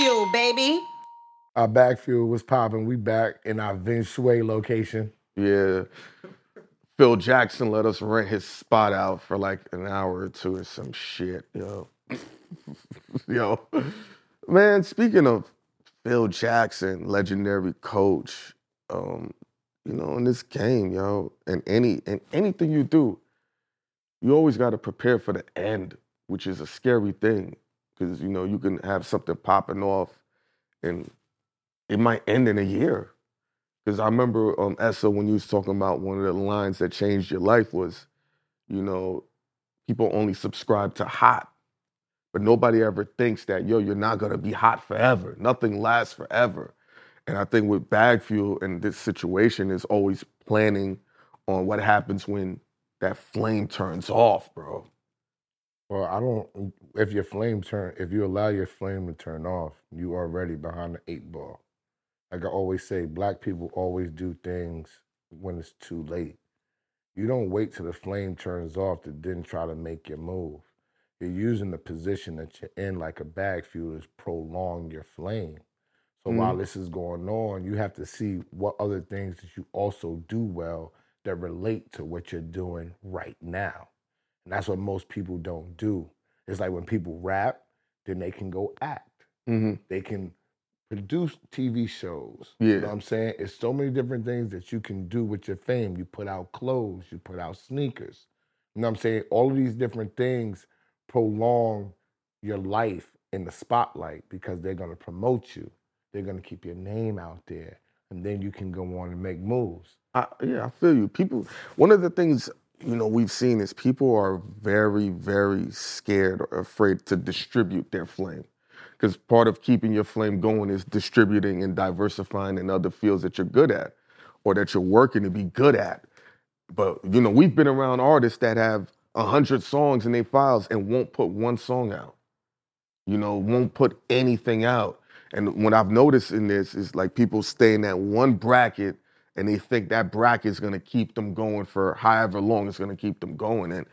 fuel, baby. Our bag fuel was popping. We back in our Vince Sway location. Yeah. Phil Jackson let us rent his spot out for like an hour or two or some shit, yo. yo. Man, speaking of Phil Jackson, legendary coach, um, you know, in this game, yo, and any and anything you do, you always got to prepare for the end, which is a scary thing because you know you can have something popping off, and it might end in a year. Because I remember um, Esso when you was talking about one of the lines that changed your life was, you know, people only subscribe to hot, but nobody ever thinks that yo, you're not gonna be hot forever. Nothing lasts forever. And I think with bag fuel and this situation is always planning on what happens when that flame turns off, bro. Well, I don't. If your flame turn, if you allow your flame to turn off, you are already behind the eight ball. Like I always say, black people always do things when it's too late. You don't wait till the flame turns off to then try to make your move. You're using the position that you're in, like a bag fuel, to prolong your flame. So while Mhm. this is going on, you have to see what other things that you also do well that relate to what you're doing right now. And that's what most people don't do. It's like when people rap, then they can go act. hmm They can produce TV shows. You know Yeah. what I'm saying? It's so many different things that you can do with your fame. You put out clothes, you put out sneakers. You know what I'm saying? All of these different things prolong your life in the spotlight because they're going to promote you. They're going to keep your name out there. And then you can go on and make moves. I, yeah, I feel you. People, one of the things you know we've seen is people are very, very scared or afraid to distribute their flame, because part of keeping your flame going is distributing and diversifying in other fields that you're good at, or that you're working to be good at. But you know, we've been around artists that have a hundred songs in their files and won't put one song out. You know, won't put anything out. And what I've noticed in this is like people stay in that one bracket and they think that bracket is going to keep them going for however long it's going to keep them going. And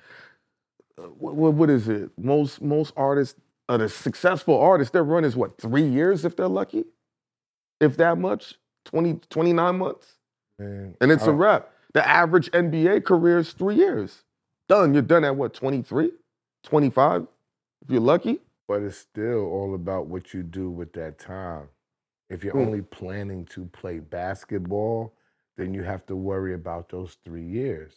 uh, what, what, what is it? Most most artists, uh, the successful artists, their run is what three years if they're lucky, if that much, 20, 29 months, Man, and it's a wrap. The average NBA career is three years. Done. You're done at what 23, 25, if you're lucky. But it's still all about what you do with that time. If you're Mm. only planning to play basketball, then you have to worry about those three years.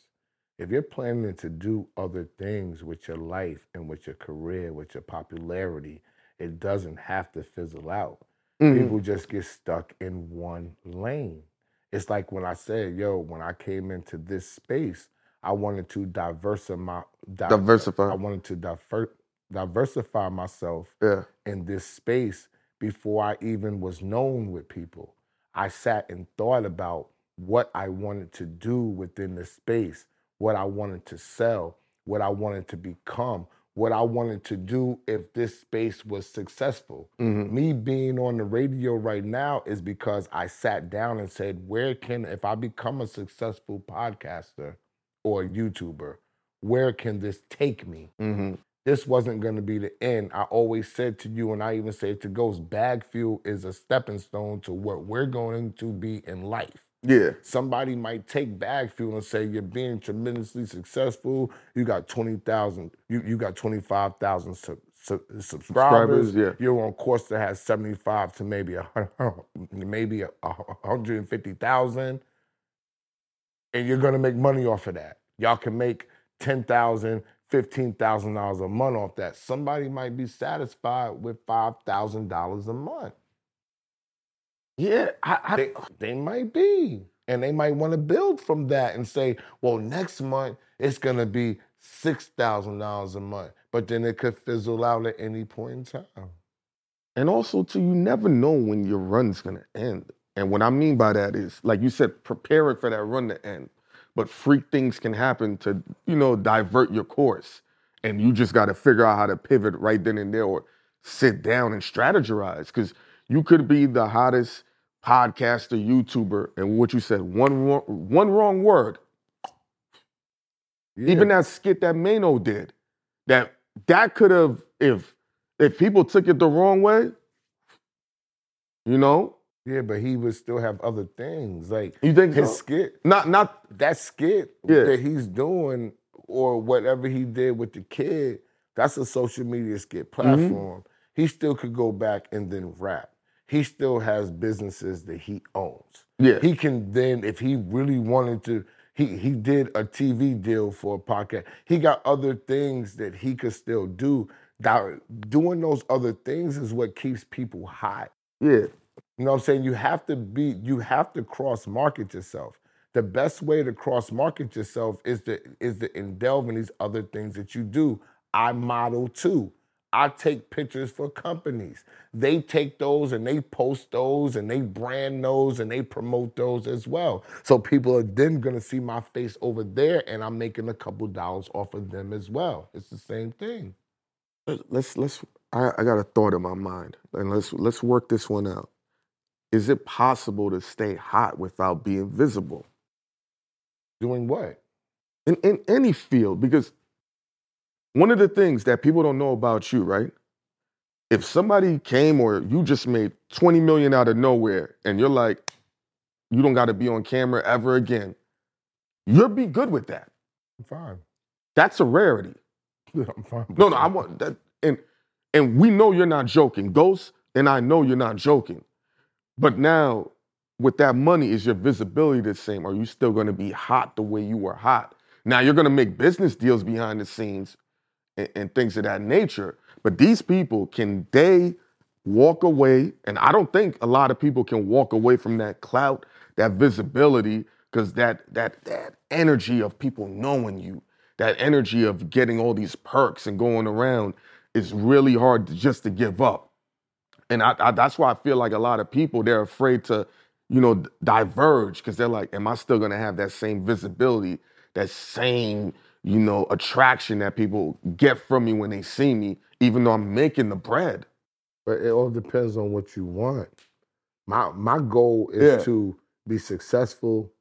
If you're planning to do other things with your life and with your career, with your popularity, it doesn't have to fizzle out. Mhm. People just get stuck in one lane. It's like when I said, yo, when I came into this space, I wanted to diversify my di- Diversify. I wanted to diver- diversify myself Yeah. in this space before I even was known with people. I sat and thought about what I wanted to do within the space, what I wanted to sell, what I wanted to become, what I wanted to do if this space was successful. Mhm. Me being on the radio right now is because I sat down and said, where can, if I become a successful podcaster or YouTuber, where can this take me? Mhm. this wasn't going to be the end. I always said to you, and I even said to Ghost, bag fuel is a stepping stone to what we're going to be in life. Yeah. Somebody might take bag fuel and say you're being tremendously successful. You got twenty thousand. You you got twenty five thousand sub, sub, subscribers. Subscribers, yeah. You're on course to have seventy five to maybe a maybe a hundred and fifty thousand, and you're gonna make money off of that. Y'all can make ten thousand, fifteen thousand dollars a month off that. Somebody might be satisfied with five thousand dollars a month. Yeah. I, I, They, they might be. And they might want to build from that and say, well, next month it's going to be $6,000 a month. But then it could fizzle out at any point in time. And also, too, you never know when your run's gonna end. And what I mean by that is, like you said, preparing for that run to end. But freak things can happen to, you know, divert your course. And you just gotta figure out how to pivot right then and there or sit down and strategize. Cause you could be the hottest podcaster, YouTuber, and what you said, one wrong, one wrong word. Even that skit that Mano did, that that could have, if if people took it the wrong way, You know? Yeah, but he would still have other things like You think his so? skit. Not not That skit Yeah. that he's doing, or whatever he did with the kid, that's a social media skit Mm-hmm. platform. He still could go back and then rap. He still has businesses that he owns. yeah. He can then, if he really wanted to, he he did a TV deal for a podcast. He got other things that he could still do. That doing those other things is what keeps people hot. yeah. You know what I'm saying? You have to be, you have to cross market yourself. The best way to cross market yourself is to is to indulge in these other things that you do. I model too. I take pictures for companies. They take those and they post those and they brand those and they promote those as well. So people are then gonna see my face over there and I'm making a couple dollars off of them as well. It's the same thing. let's let's I, I got a thought in my mind and let's let's work this one out is it possible to stay hot without being visible Doing what? in, in any field because one of the things that people don't know about you right if somebody came or you just made 20 million out of nowhere and you're like you don't got to be on camera ever again you'll be good with that I'm fine. that's a rarity I'm fine. No, no. I want that, and and we know you're not joking, Ghost, and I know you're not joking. But now, with that money, is your visibility the same? Are you still going to be hot the way you were hot? Now you're going to make business deals behind the scenes and, and things of that nature. But these people can they walk away? And I don't think a lot of people can walk away from that clout, that visibility, because that that that energy of people knowing you, that energy of getting all these perks and going around is really hard to, just to give up. And I, I, that's why I feel like a lot of people they're afraid to, you know, diverge because they're like, am I still to have that same visibility, that same, you know, attraction that people get from me when they see me, even though I'm making the bread. But it all depends on what you want. My my goal is Yeah. to be successful,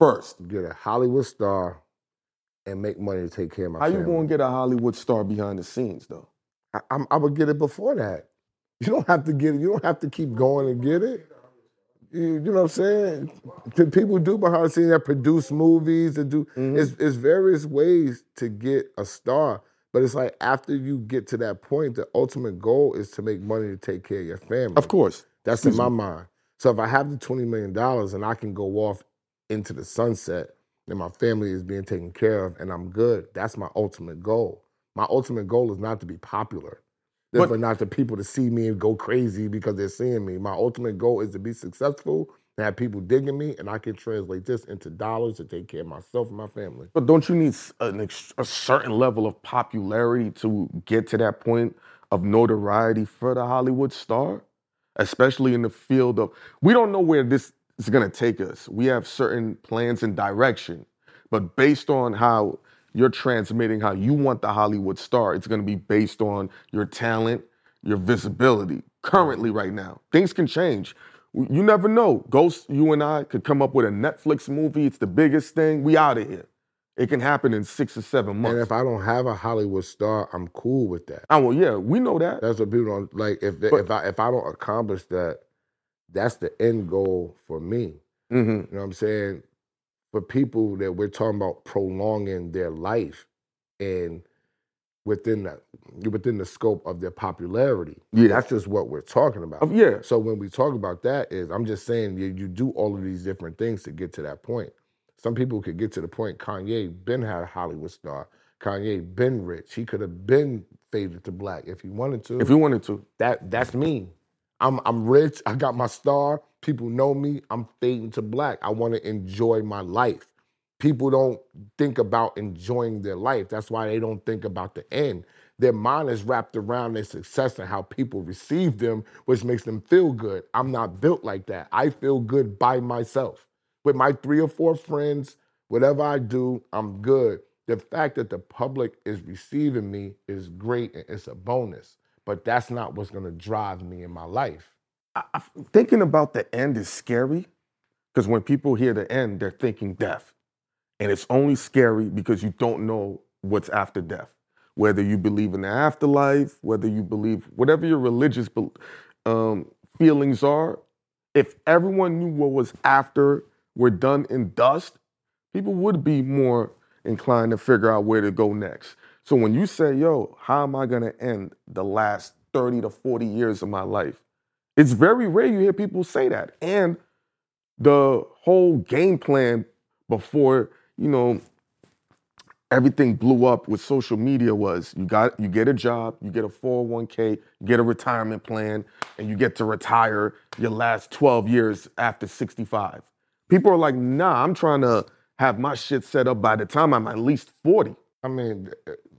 First, get a Hollywood star, and make money to take care of my how you family. going to get a Hollywood star behind the scenes though? I, I'm, I would get it before that. You don't have to get it. You don't have to keep going and get it. You, know what I'm saying? People do behind the scenes that produce movies and do. Mhm. It's, it's various ways to get a star. But it's like after you get to that point, the ultimate goal is to make money to take care of your family. Of course. That's in my me. mind. So if I have the twenty million dollars and I can go off into the sunset and my family is being taken care of and I'm good, that's my ultimate goal. My ultimate goal is not to be popular. But- not the people to see me and go crazy because they're seeing me. My ultimate goal is to be successful and have people digging me, and I can translate this into dollars to take care of myself and my family. But don't you need an ex- a certain level of popularity to get to that point of notoriety for the Hollywood star? Especially in the field of, we don't know where this is going to take us. We have certain plans and direction, but based on how you're transmitting how you want the Hollywood star, it's going to be based on your talent, your visibility. Currently, right now, things can change. You never know. Ghost, you and I could come up with a Netflix movie. It's the biggest thing. We out of here. It can happen in six or seven months. And if I don't have a Hollywood star, I'm cool with that. oh well, yeah, we know that. That's what people don't like. If But- if I if I don't accomplish that, that's the end goal for me. hmm You know what I'm saying? For people that we're talking about prolonging their life and within the within the scope of their popularity. Yeah. That's just what we're talking about. Yeah. So when we talk about that is I'm just saying you, you do all of these different things to get to that point. Some people could get to the point Kanye been had a Hollywood star. Kanye been rich. He could have been faded to black if he wanted to If he wanted to. that that's me. I'm I'm rich. I got my star. People know me. I'm fading to black. I want to enjoy my life. People don't think about enjoying their life. That's why they don't think about the end. Their mind is wrapped around their success and how people receive them, which makes them feel good. I'm not built like that. I feel good by myself. With my three or four friends, whatever I do, I'm good. The fact that the public is receiving me is great and it's a bonus but that's not what's going to drive me in my life. I, thinking about the end is scary because when people hear the end, they're thinking death. And it's only scary because you don't know what's after death. Whether you believe in the afterlife, whether you believe whatever your religious um, feelings are, if everyone knew what was after we're done in dust, people would be more inclined to figure out where to go next. So when you say, yo, how am I gonna end the last 30 to 40 years of my life? It's very rare you hear people say that. And the whole game plan before, you know, everything blew up with social media was you got you get a job, you get a 401k, you get a retirement plan, and you get to retire your last 12 years after 65. People are like, nah, I'm trying to have my shit set up by the time I'm at least 40. I mean,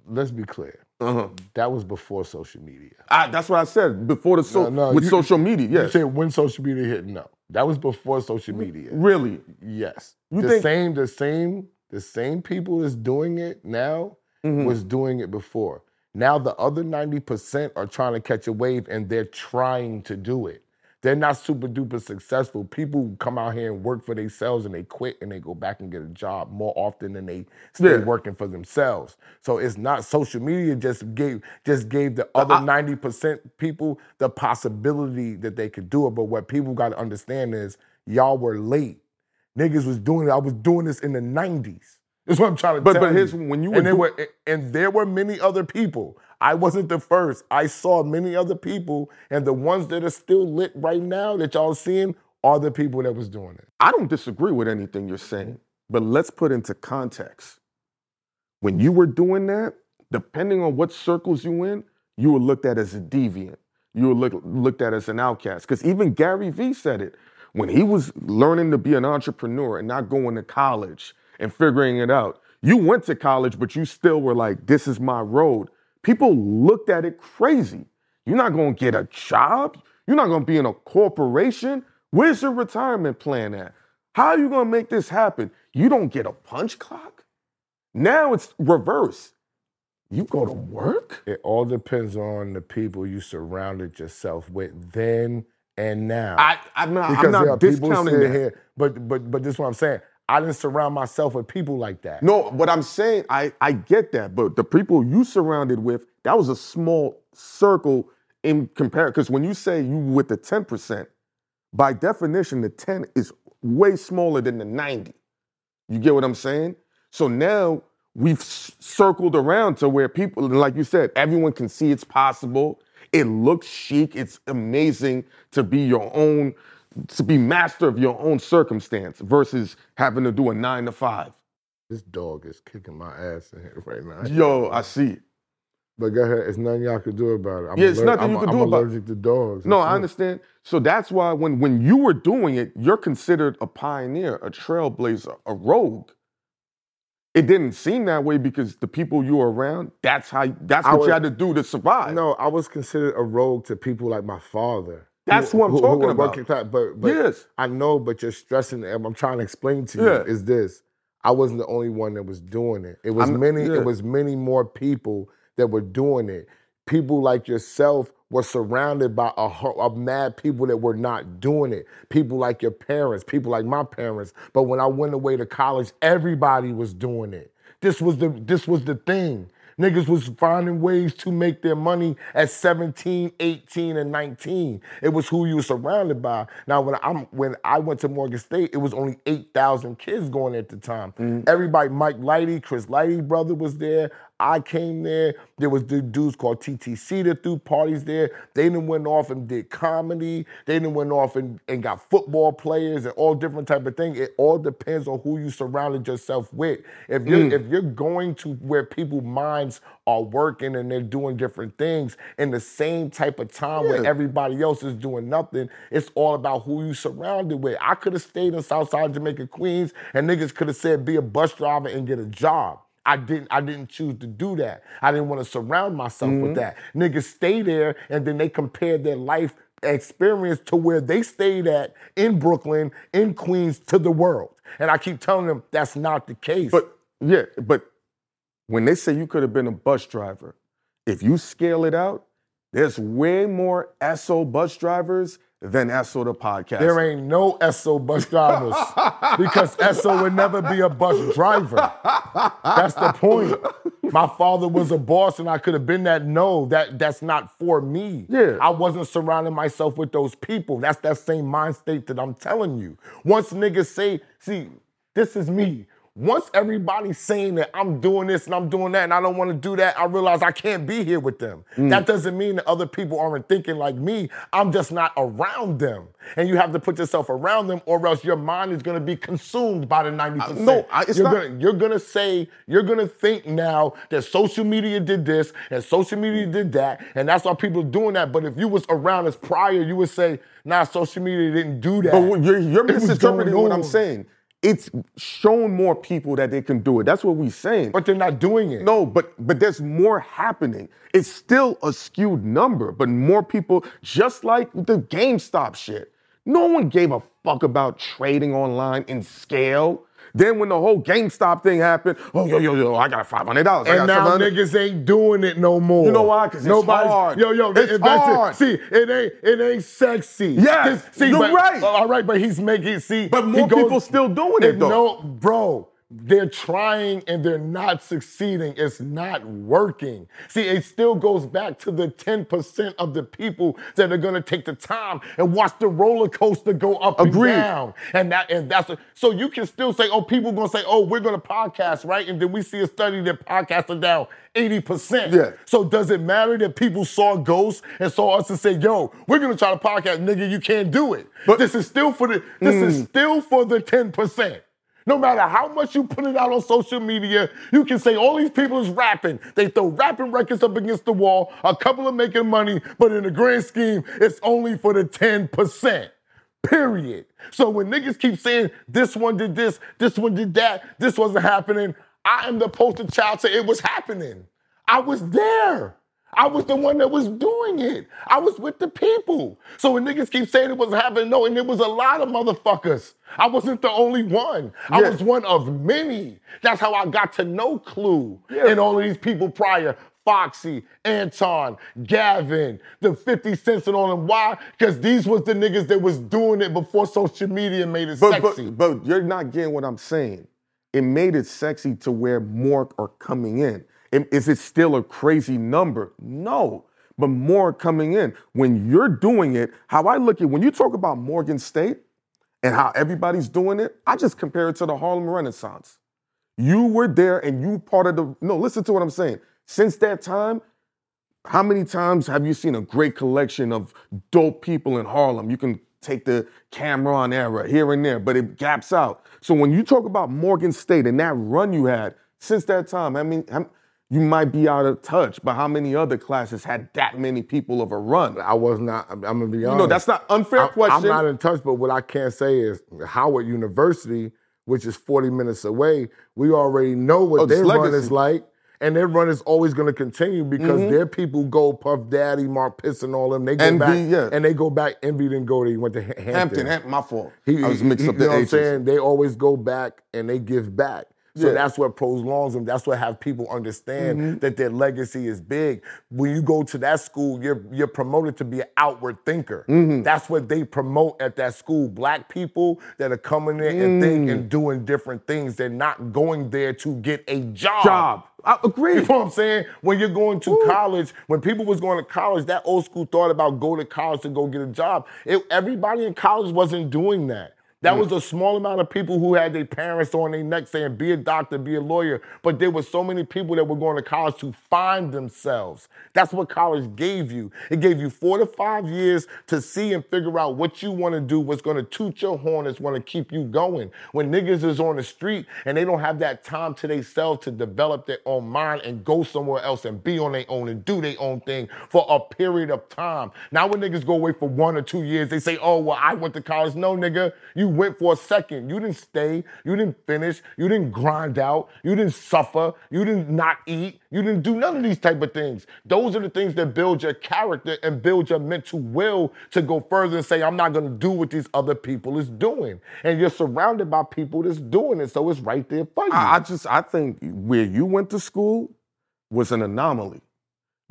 let's be clear. Uh-huh. That was before social media. I, that's what I said before the so, No, no, with you- social media. Yes. You said when social media hit? No, that was before social media. really. Yes, You the think- same, the same, the same people that's doing it now Mhm. was doing it before. Now the other ninety percent are trying to catch a wave, and they're trying to do it. They're not super duper successful. People come out here and work for themselves, and they quit, and they go back and get a job more often than they stay Yeah. working for themselves. So it's not social media just gave just gave the other ninety percent people the possibility that they could do it. But what people got to understand is y'all were late. Niggas was doing it. I was doing this in the nineties. That's what I'm trying to But tell but here's you. when you were, and there do- were and there were many other people. I wasn't the first. I saw many other people, and the ones that are still lit right now that y'all seeing are the people that was doing it. I don't disagree with anything you're saying, but let's put into context. When you were doing that, depending on what circles you in, you were looked at as a deviant. You were look, looked at as an outcast. Because even Gary Vee said it. When he was learning to be an entrepreneur and not going to college and figuring it out, you went to college, but you still were like, this is my road. People looked at it crazy. You're not going to get a job. You're not going to be in a corporation. Where's your retirement plan at? How are you going to make this happen? You don't get a punch clock. Now it's reverse. You go to work? It all depends on the people you surrounded yourself with then and now. I, I'm not, because I'm not people discounting sitting that. here, but but but this is what I'm saying. I didn't surround myself with people like that. No, what I'm saying, I, I get that, but the people you surrounded with, that was a small circle in comparison. Because when you say you with the 10%, by definition, the 10 is way smaller than the 90. You get what I'm saying? So now we've circled around to where people, like you said, everyone can see it's possible. It looks chic. It's amazing to be your own, to be master of your own circumstance versus having to do a nine to five. This dog is kicking my ass in here right now. Yo, I see it. But go ahead. It's nothing y'all can do about it. I'm Yeah, it's nothing I'm, you can I'm do about it. allergic to dogs. No, I understand. So that's why when when you were doing it, you're considered a pioneer, a trailblazer, a rogue. It didn't seem that way because the people you were around, that's how that's what was- you had to do to survive. No, I was considered a rogue to people like my father. That's who- what I'm who- who talking were about. class, But, but yes. I know, but you're stressing. and I'm trying to explain to you Yeah. is this: I wasn't the only one that was doing it. It was I'm- many. yeah. It was many more people that were doing it. People like yourself were surrounded by a, of mad people that were not doing it. People like your parents, people like my parents. But when I went away to college, everybody was doing it. This was the this was the thing. Niggas was finding ways to make their money at 17, 18, and 19. It was who you were surrounded by. Now, when I'm when I went to Morgan State, it was only 8,000 kids going at the time. Mm. Everybody, Mike Lighty, Chris Lighty brother was there. I came there. There was the dudes called TTC that threw parties there. They then went off and did comedy. They then went off and, and got football players and all different type of thing. It all depends on who you surrounded yourself with. If you're mm. if you're going to where people's minds are working and they're doing different things in the same type of time where everybody else is doing nothing, it's all about who you surrounded with. I could have stayed in Southside Jamaica, Queens, and niggas could have said be a bus driver and get a job. I didn't I didn't choose to do that. I didn't want to surround myself with mm-hmm. that. Niggas stay there and then they compare their life experience to where they stayed at in Brooklyn, in Queens, to the world. And I keep telling them that's not the case. But yeah, but when they say you could have been a bus driver, if you scale it out, there's way more Esso bus drivers than Esso the podcast. there ain't no Esso bus drivers because Esso would never be a bus driver. That's the point. My father was a boss and I could have been that. No, that that's not for me. Yeah. I wasn't surrounding myself with those people. That's that same mind state that I'm telling you. Once niggas say, see, this is me. Once everybody's saying that I'm doing this and I'm doing that and I don't want to do that, I realize I can't be here with them. Mm. That doesn't mean that other people aren't thinking like me. I'm just not around them. And you have to put yourself around them or else your mind is going to be consumed by the 90%. no, I- it's you're not- Gonna, you're going to say, you're going to think now that social media did this and social media did that. And that's why people are doing that. But if you was around us prior, you would say, nah, social media didn't do that. But you're, you're misinterpreting what I'm saying. It's shown more people that they can do it. That's what we're saying. But they're not doing it. No, but but there's more happening. It's still a skewed number, but more people, just like the GameStop shit. No one gave a fuck about trading online in scale. Then when the whole GameStop thing happened, oh yo yo yo, I got five hundred dollars. And now niggas ain't doing it no more. You know why? 'Cause it's Nobody's- hard. Yo, yo, It's hard. See, it ain't it ain't sexy. Yes, see, you're but- right. All right, but he's making see. But more people still doing it, though. No, bro. They're trying and they're not succeeding. It's not working. See, it still goes back to the 10% of the people that are gonna take the time and watch the roller coaster go up Agreed. and down. And that and that's a, so you can still say, oh, people are gonna say, oh, we're gonna podcast, right? And then we see a study that podcasts are down 80%. Yeah. So does it matter that people saw ghosts and saw us and say, yo, we're gonna try to podcast, nigga, you can't do it. But this is still for the this is hmm. still for the 10%. No matter how much you put it out on social media, you can say all these people is rapping. They throw rapping records up against the wall, a couple of making money, but in the grand scheme, it's only for the 10%. Period. So when niggas keep saying this one did this, this one did that, this wasn't happening, I am the poster child to it was happening. I was there. I was the one that was doing it. I was with the people. So when niggas keep saying it wasn't happening, no, and it was a lot of motherfuckers. I wasn't the only one. I was one of many. That's how I got to know Clue Yeah. and all of these people prior. Foxy, Anton, Gavin, the 50 cents and all them. Why? Because these was the niggas that was doing it before social media made it But, sexy. but but you're not getting what I'm saying. It made it sexy to where more are coming in. Is it still a crazy number? No. But more coming in. When you're doing it, how I look at when you talk about Morgan State and how everybody's doing it, I just compare it to the Harlem Renaissance. You were there and you part of the no, listen to what I'm saying. Since that time, how many times have you seen a great collection of dope people in Harlem? You can take the Cam'ron era here and there, but it gaps out. So when you talk about Morgan State and that run you had since that time, I mean, you might be out of touch, but how many other classes had that many people of a run? I was not, I'm gonna be honest. You know, that's not unfair I'm, question. I'm not in touch, but what I can say is Howard University, which is 40 minutes away, we already know what Oh, their it's run is like. And their run is always going to continue because Mm-hmm. their people go Puff Daddy, Mark Pitts, and all them. They go Envy, back, yeah. and they go back. Envy didn't go. They went to Hampton. Hampton, Hampton, my fault. He, I was mixed he- up you know what I'm saying? They always go back and they give back. So Yeah. that's what prolongs them. That's what have people understand Mm-hmm. that their legacy is big. When you go to that school, you're you're promoted to be an outward thinker. Mm-hmm. That's what they promote at that school. Black people that are coming in and think Mm. and doing different things. They're not going there to get a job. Job. I agree. You know what I'm saying? When you're going to college, when people was going to college, that old school thought about go to college to go get a job. It, everybody in college wasn't doing that. That was a small amount of people who had their parents on their neck saying, be a doctor, be a lawyer. But there were so many people that were going to college to find themselves. That's what college gave you. It gave you four to five years to see and figure out what you want to do, what's going to toot your horn, that's going to keep you going. When niggas is on the street and they don't have that time to themselves to develop their own mind and go somewhere else and be on their own and do their own thing for a period of time. Now when niggas go away for one or two years, they say, oh, well, I went to college. No, nigga, you went for a second. You didn't stay. You didn't finish. You didn't grind out. You didn't suffer. You didn't not eat. You didn't do none of these type of things. Those are the things that build your character and build your mental will to go further and say, I'm not going to do what these other people is doing. And you're surrounded by people that's doing it, so it's right there for you. I, I just I think where you went to school was an anomaly.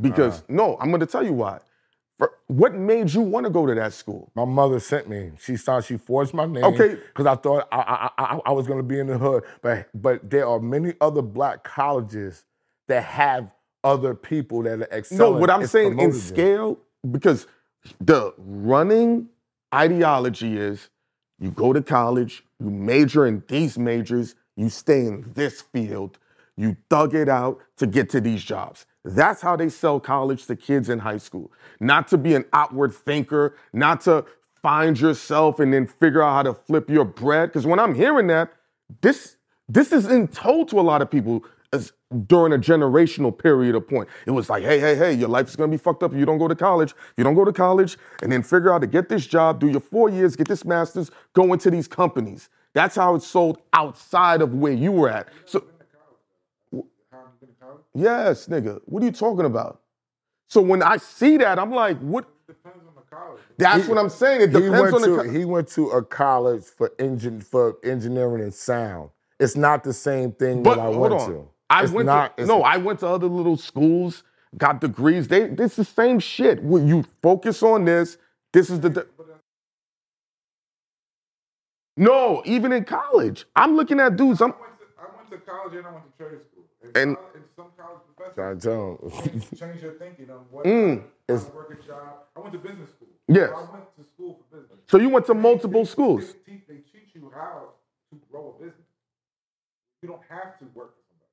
Because Uh. no, I'm going to tell you why. What made you want to go to that school? My mother sent me. She saw she forged my name. Okay. Because I thought I, I, I, I was going to be in the hood. But but there are many other black colleges that have other people that are excellent. No, what I'm saying in them. scale, because the running ideology is you go to college, you major in these majors, you stay in this field, you thug it out to get to these jobs. That's how they sell college to kids in high school. Not to be an outward thinker, not to find yourself and then figure out how to flip your bread. Because when I'm hearing that, this this isn't told to a lot of people as during a generational period of point. It was like, hey, hey, hey, your life is gonna be fucked up if you don't go to college. If you don't go to college and then figure out to get this job, do your four years, get this master's, go into these companies. That's how it's sold outside of where you were at. So yes, nigga, what are you talking about? So when I see that, I'm like, what? Depends on the college. That's what I'm saying. It He depends went on the. to co- he went to a college for engine for engineering and sound. It's not the same thing But that I hold went on. to. I It's went not, to no, I went to other little schools, got degrees. They it's the same shit. When you focus on this, this is the. de- no, even in college, I'm looking at dudes. I'm I went, to, I went to college and I went to trade school. And, And- college, and some college Trying professors to tell him. change, change your thinking on what Mm, work a job. I went to business school. Yes. So I went to school for business. so you went to multiple they- schools. They teach, they teach you how to grow a business. You don't have to work for somebody.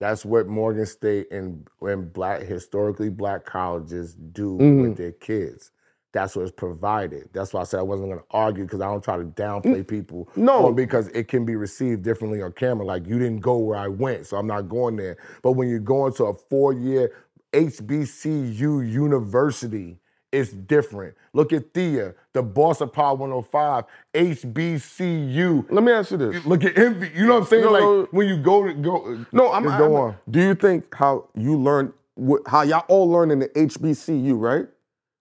That's what Morgan State and and black historically black colleges do Mhm. with their kids. That's what's provided. That's why I said I wasn't going to argue because I don't try to mm, downplay people. No. because it can be received differently on camera. Like you didn't go where I went, so I'm not going there. But when you're going to a four year HBCU university, it's different. Look at Thea, the boss of Power 105, HBCU. Let me ask you this. Look at Envy. You know what I'm saying? No, like no. when you go to go. No, I'm. just go I'm- on. Do you think how you learn, how y'all all learn in the HBCU, right?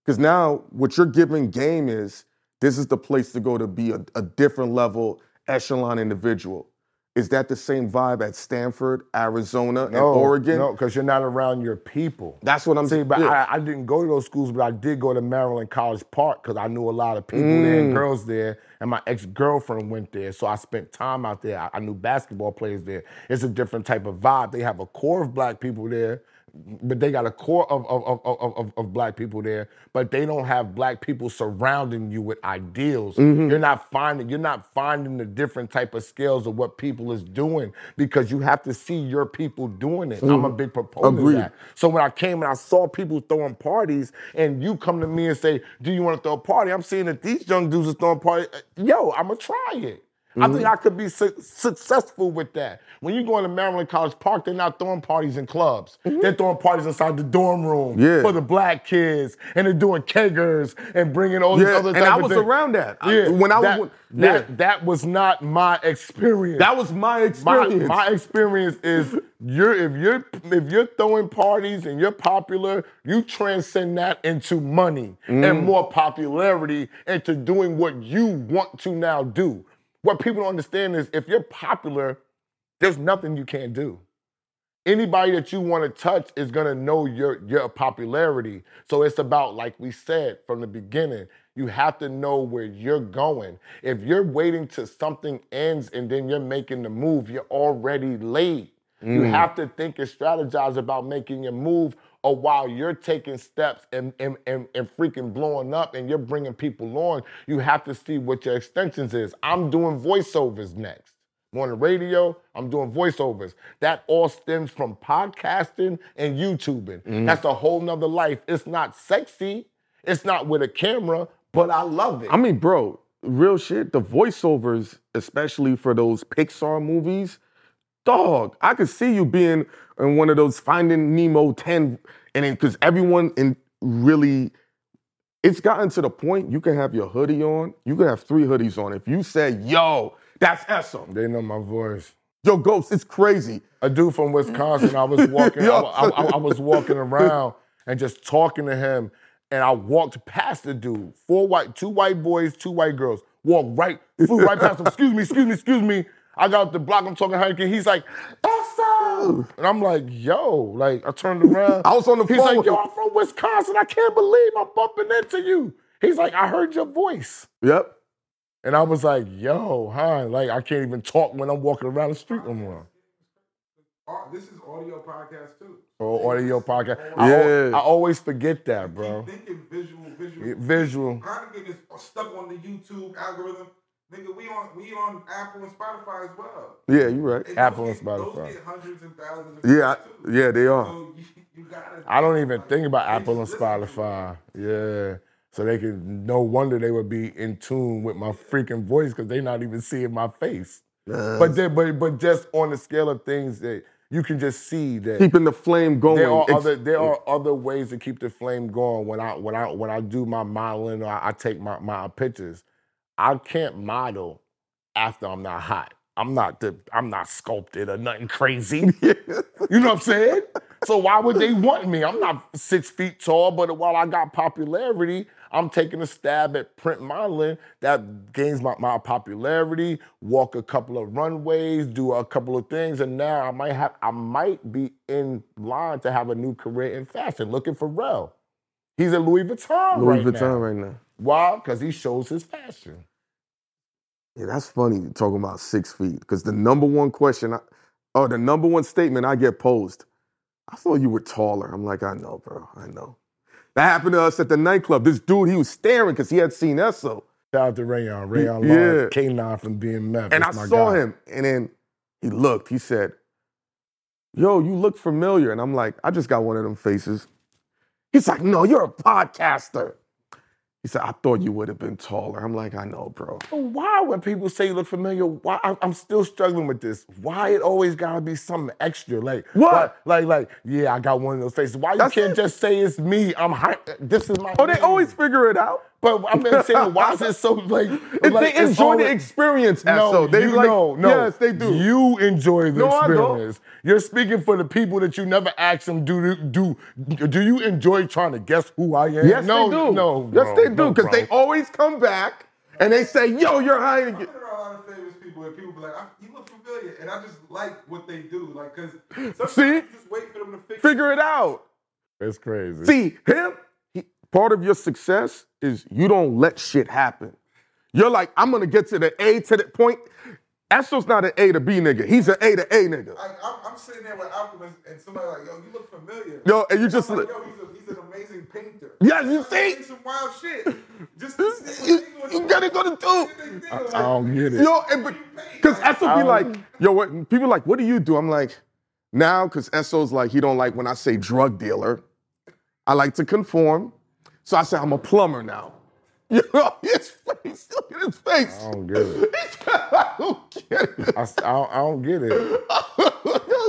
Because now what you're giving game is this is the place to go to be a, a different level echelon individual. Is that the same vibe at Stanford, Arizona, and Oregon? No, because you're not around your people. That's what I'm saying. but I, I didn't go to those schools, but I did go to Maryland College Park because I knew a lot of people there Mm. and girls there, and my ex girlfriend went there, so I spent time out there. I, I knew basketball players there. It's a different type of vibe. They have a core of black people there, but they got a core of of, of, of, of, of black people there, but they don't have black people surrounding you with ideals. Mm-hmm. You're not finding you're not finding the different type of skills of what people is doing because you have to see your people doing it. I'm a big proponent Agreed. of that. So when I came and I saw people throwing parties, and you come to me and say, "Do you want to throw a party?" I'm seeing that these young dudes are throwing parties. Yo, I'm gonna try it. I think I could be su- successful with that. When you go into Maryland College Park, they're not throwing parties in clubs. They're throwing parties inside the dorm room Yeah. for the black kids, and they're doing keggers and bringing all these Yeah, other. and I was things. around that. I- Yeah, when I was that, with- yeah. that, that was not my experience. that was my My, experience. my experience is you're if you're if you're throwing parties and you're popular, you transcend that into money Mm. and more popularity into doing what you want to now do. What people don't understand is if you're popular, there's nothing you can't do. Anybody that you want to touch is gonna know your your popularity. So it's about, like we said from the beginning, you have to know where you're going. If you're waiting till something ends and then you're making the move, you're already late. You mm. have to think and strategize about making your move or while you're taking steps and, and, and, and freaking blowing up and you're bringing people on, you have to see what your extensions is. I'm doing voiceovers next. I'm on the radio, I'm doing voiceovers. That all stems from podcasting and YouTubing. Mm-hmm. That's a whole nother life. It's not sexy, it's not with a camera, but I love it. I mean, bro, real shit. The voiceovers, especially for those Pixar movies, dog. I could see you being in one of those Finding Nemo ten, and because everyone in really, it's gotten to the point you can have your hoodie on. You can have three hoodies on. If you say, "Yo, that's Esso," they know my voice. yo, Ghost, it's crazy. a dude from Wisconsin. I was walking. I. I- I- I was walking around and just talking to him, and I walked past the dude. Four white, two white boys, two white girls. Walked right, flew right past him. Excuse me, excuse me, excuse me. I got up the block. I'm talking hurricane. He's like, Esso. And I'm like, yo. Like I turned around. I was on the He's phone like, yo. I'm from Wisconsin. I can't believe I'm bumping into you. He's like, I heard your voice. Yep. And I was like, yo, huh? Like I can't even talk when I'm walking around the street no more. Uh, this is audio podcast too. Oh, audio podcast. Yeah. I. I always forget that, bro. Keep thinking visual, visual. Yeah, Visual. Hynaken is stuck on the YouTube algorithm. Nigga, we on we on Apple and Spotify as well. Yeah, you're right. And Apple those and Spotify. Those get hundreds and thousands. Of Yeah, I- too. yeah, they are. So you, you gotta. I don't even think about They Apple and just listen to it. Spotify. Yeah. So they can, no wonder they would be in tune with my freaking voice because they're not even seeing my face. But then, but but just on the scale of things that you can just see that keeping the flame going. there are It's- other there are other ways to keep the flame going when I when I when I do my modeling or I, I take my, my pictures. I can't model after I'm not hot. I'm not the I'm not sculpted or nothing crazy. You know what I'm saying? So why would they want me? I'm not six feet tall, but while I got popularity, I'm taking a stab at print modeling that gains my, my popularity, walk a couple of runways, do a couple of things, and now I might have I might be in line to have a new career in fashion. Look at Pharrell. He's at Louis Vuitton Louis right Vuitton now. right now. Why? Because he shows his fashion. Yeah, that's funny talking about six feet. Because the number one question, I, or the number one statement I get posed, I thought you were taller. I'm like, I know, bro. I know. That happened to us at the nightclub. This dude, he was staring because he had seen Esso. Shout out to Rayon. Rayon Yeah. Lawrence, K9 from BMF. And I saw guy. him. And then he looked. He said, Yo, you look familiar. And I'm like, I just got one of them faces. He's like, No, you're a podcaster. He said, I thought you would have been taller. I'm like, I know, bro. But why, when people say you look familiar, why I- I'm still struggling with this. Why it always gotta be something extra? Like What? Like, like, like, yeah, I got one of those faces. Why you That's can't it. just say it's me? I'm hi- this is my. Oh, they always figure it out. But I'm just saying, why is it so like? If like, they it's enjoy the experience, No, Esso. They you like, no, no. Yes, they do. You enjoy the No, I don't. experience. You're speaking for the people that you never ask them. Do do do you enjoy trying to guess who I am? yes, no, they do. No, yes, bro, they do. no, Because they always come back and they say, "Yo, you're Hynaken." I've been around a lot of famous people, and people be like, I, "You look familiar," and I just like what they do, like, cause See? you just wait for them to figure. Figure it out. It's crazy. See, him, he, part of your success is you don't let shit happen. You're like, I'm gonna get to the A to the point. Esso's not an A to B nigga. He's an A to A nigga. Like, I'm, I'm sitting there with Alchemist, and somebody like, "Yo, you look familiar." Yo, and you just I'm like, look- "Yo, he's, a, he's an amazing painter." Yes, you see? Paint some wild shit. Just to see You, what they gonna you gotta go to What two. I, I don't get it. Yo, because Esso I be like, yo, what, people like, what do you do? I'm like, now, because Esso's like, he don't like when I say drug dealer. I like to conform. So I said, I'm a plumber now. You know, his face, look at his face. I don't get it. I don't get it. I, I don't, I don't get it.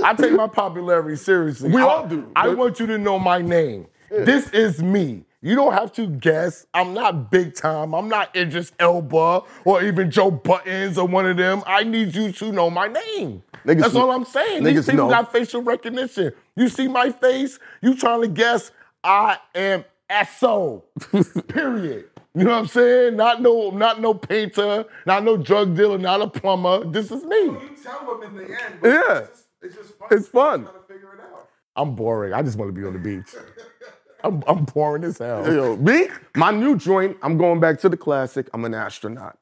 I take my popularity seriously. We I- all do. I want you to know my name. This is me. You don't have to guess. I'm not big time. I'm not Idris Elba or even Joe Buttons or one of them. I need you to know my name. Niggas That's know- all I'm saying. These people know. got facial recognition. You see my face? You trying to guess? I am Esso. Period. You know what I'm saying? Not no, not no painter, not no drug dealer, not a plumber. This is me. You tell them in the end. But Yeah. It's just, it's just fun. It's fun. You gotta figure it out. I'm boring. I just want to be on the beach. I'm, I'm boring as hell. Yo, me, my new joint, I'm going back to the classic. I'm an astronaut.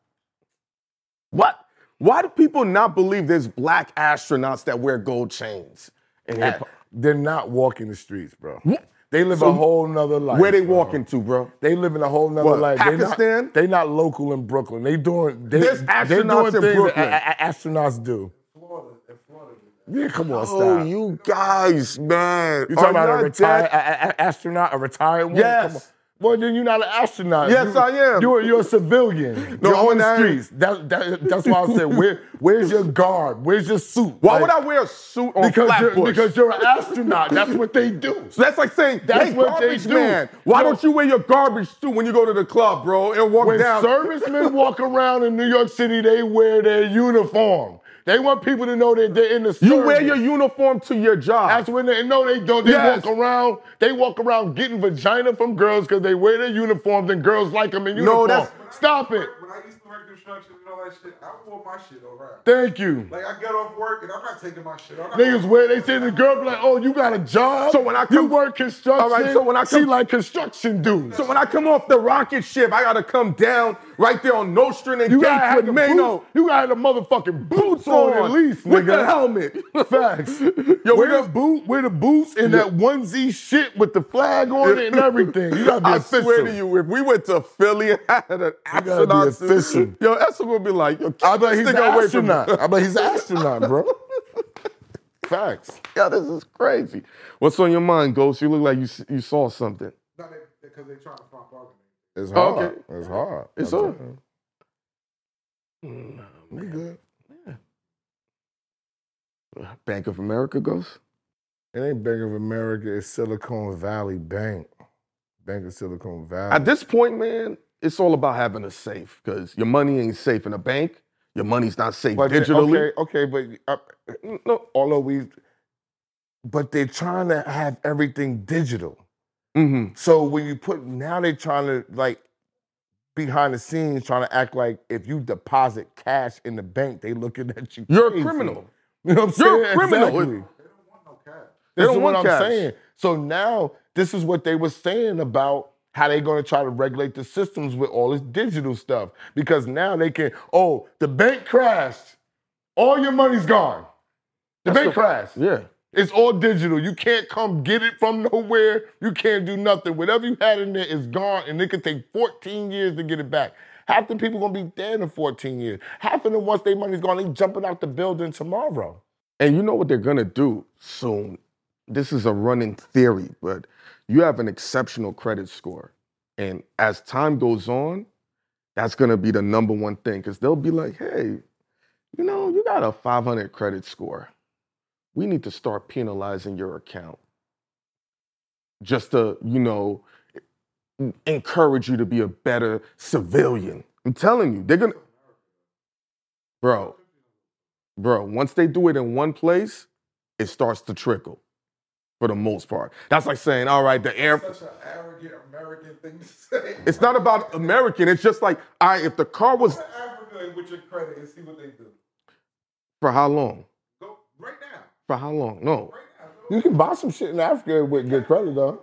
What? Why do people not believe there's black astronauts that wear gold chains? in hip? They're not walking the streets, bro. What? They live So, a whole nother life. Where they bro. walking to, bro? They live in a whole nother What, life. They Pakistan? not, they not local in Brooklyn. They doing. They, There's they're astronauts doing in Brooklyn. that a- a- astronauts do. Florida, Florida. Yeah, come on, oh, stop. Oh, you guys, man. You talking about a retired a- astronaut, a retired one? Yes. Well, then you're not an astronaut. Yes, You- I am. You're, you're a civilian. No, you're on the not. streets. That, that, that's why I said, where, where's your garb? Where's your suit? Why Like, would I wear a suit on Because you're, because you're an astronaut. That's what they do. so that's like saying, That's hey, what they garbage do. man, why No. don't you wear your garbage suit when you go to the club, bro, and walk When down? servicemen walk around in New York City, they wear their uniform. They want people to know that they're in the service. you wear your uniform to your job. That's when they no, they don't. They Yes. walk around. They walk around getting vagina from girls because they wear their uniforms and girls like them in uniform. No, uniform. that's- Stop it. When I used to work construction and all that shit, I wore my shit around. Thank you. Like I get off work and I'm not taking my shit. I'm Niggas wear they say the girl be like, oh, you got a job? So when I you work construction, All right, so when I she like construction dudes. So when I come off the rocket ship, I gotta come down right there on Nostrand and you gotta have the Mano. boots, you gotta have the motherfucking boots on, at least, with nigga. the helmet. Facts. Yo, we wear the got- boot, wear the boots, and that onesie shit with the flag on it and everything. You gotta be I official. swear to you, if we went to Philly and had an gotta be astronaut suit, official. yo, Esther would be like, yo, keep I bet this he's an nigga away from me. astronaut. I bet he's an astronaut, bro. Facts. Yo, this is crazy. What's on your mind, Ghost? You look like you you saw something. No, because they trying to find bargaining. It's Oh, hard. okay. It's hard. It's hard. you. Mm, We good. Bank of America, goes. It ain't Bank of America. It's Silicon Valley Bank. Bank of Silicon Valley. At this point, man, it's all about having a safe because your money ain't safe in a bank. Your money's not safe But digitally. Okay, okay, but uh, No. although we, but they're trying to have everything digital. Mm-hmm. So when you put now they're trying to like behind the scenes trying to act like if you deposit cash in the bank, they looking at you. You're a criminal. You know what I'm saying? You're a criminal. Exactly. They don't want no cash. They This is what want I'm saying. So now this is what they were saying about how they're going to try to regulate the systems with all this digital stuff because now they can. Oh, the bank crashed. All your money's gone. The That's bank the- crashed. Yeah. It's all digital. You can't come get it from nowhere. You can't do nothing. Whatever you had in there is gone, and it could take 14 years to get it back. Half the people gonna be dead in 14 years. Half of them, once their money's gone, they jumping out the building tomorrow. And you know what they're gonna do soon? This is a running theory, but you have an exceptional credit score. And as time goes on, that's gonna be the number one thing because they'll be like, hey, you know, you got a 500 credit score. We need to start penalizing your account just to, you know, encourage you to be a better civilian. I'm telling you, they're gonna, bro, bro, once they do it in one place, it starts to trickle for the most part. That's like saying, all right, the air. Such an arrogant American thing to say. It's not about American. It's just like, all right, if the car was Africa with your credit and see what they do. for how long? Go right now. For how long? No. Right now. Go You can buy some shit in Africa with good credit though.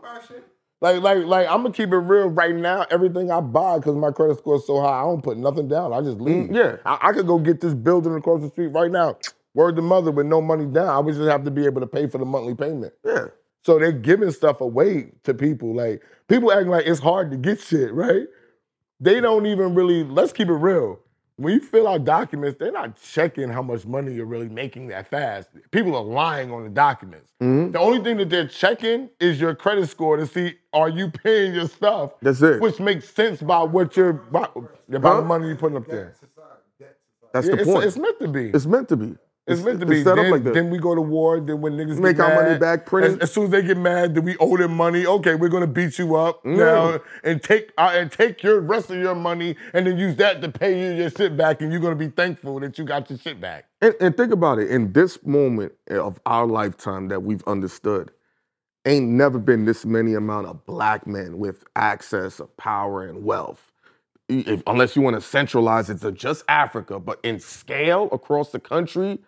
Like, like, like, I'm gonna keep it real right now. Everything I buy, because my credit score is so high, I don't put nothing down. I just leave. Mm, yeah. I, I could go get this building across the street right now. Word to mother with no money down. I would just have to be able to pay for the monthly payment. Yeah. So they're giving stuff away to people. Like people acting like it's hard to get shit, right? They don't even really, let's keep it real. When you fill out documents, they're not checking how much money you're really making that fast. People are lying on the documents. Mhm. The only thing that they're checking is your credit score to see are you paying your stuff, That's it. which makes sense by what you're by, by Huh? the money you're putting up there. Debt society. Debt society. That's Yeah, the it's, point. it's meant to be. It's meant to be. It's meant to be. set Then, up like that. then we go to war. Then when niggas Make our money back, print As, it. as soon as they get mad, then we owe them money. Okay, we're gonna beat you up Mm. now and take uh, and take your rest of your money and then use that to pay you your shit back, and you're gonna be thankful that you got your shit back. And, and think about it. In this moment of our lifetime that we've understood, ain't never been this many amount of black men with access of power and wealth. If, unless you want to centralize it to just Africa, but in scale across the country,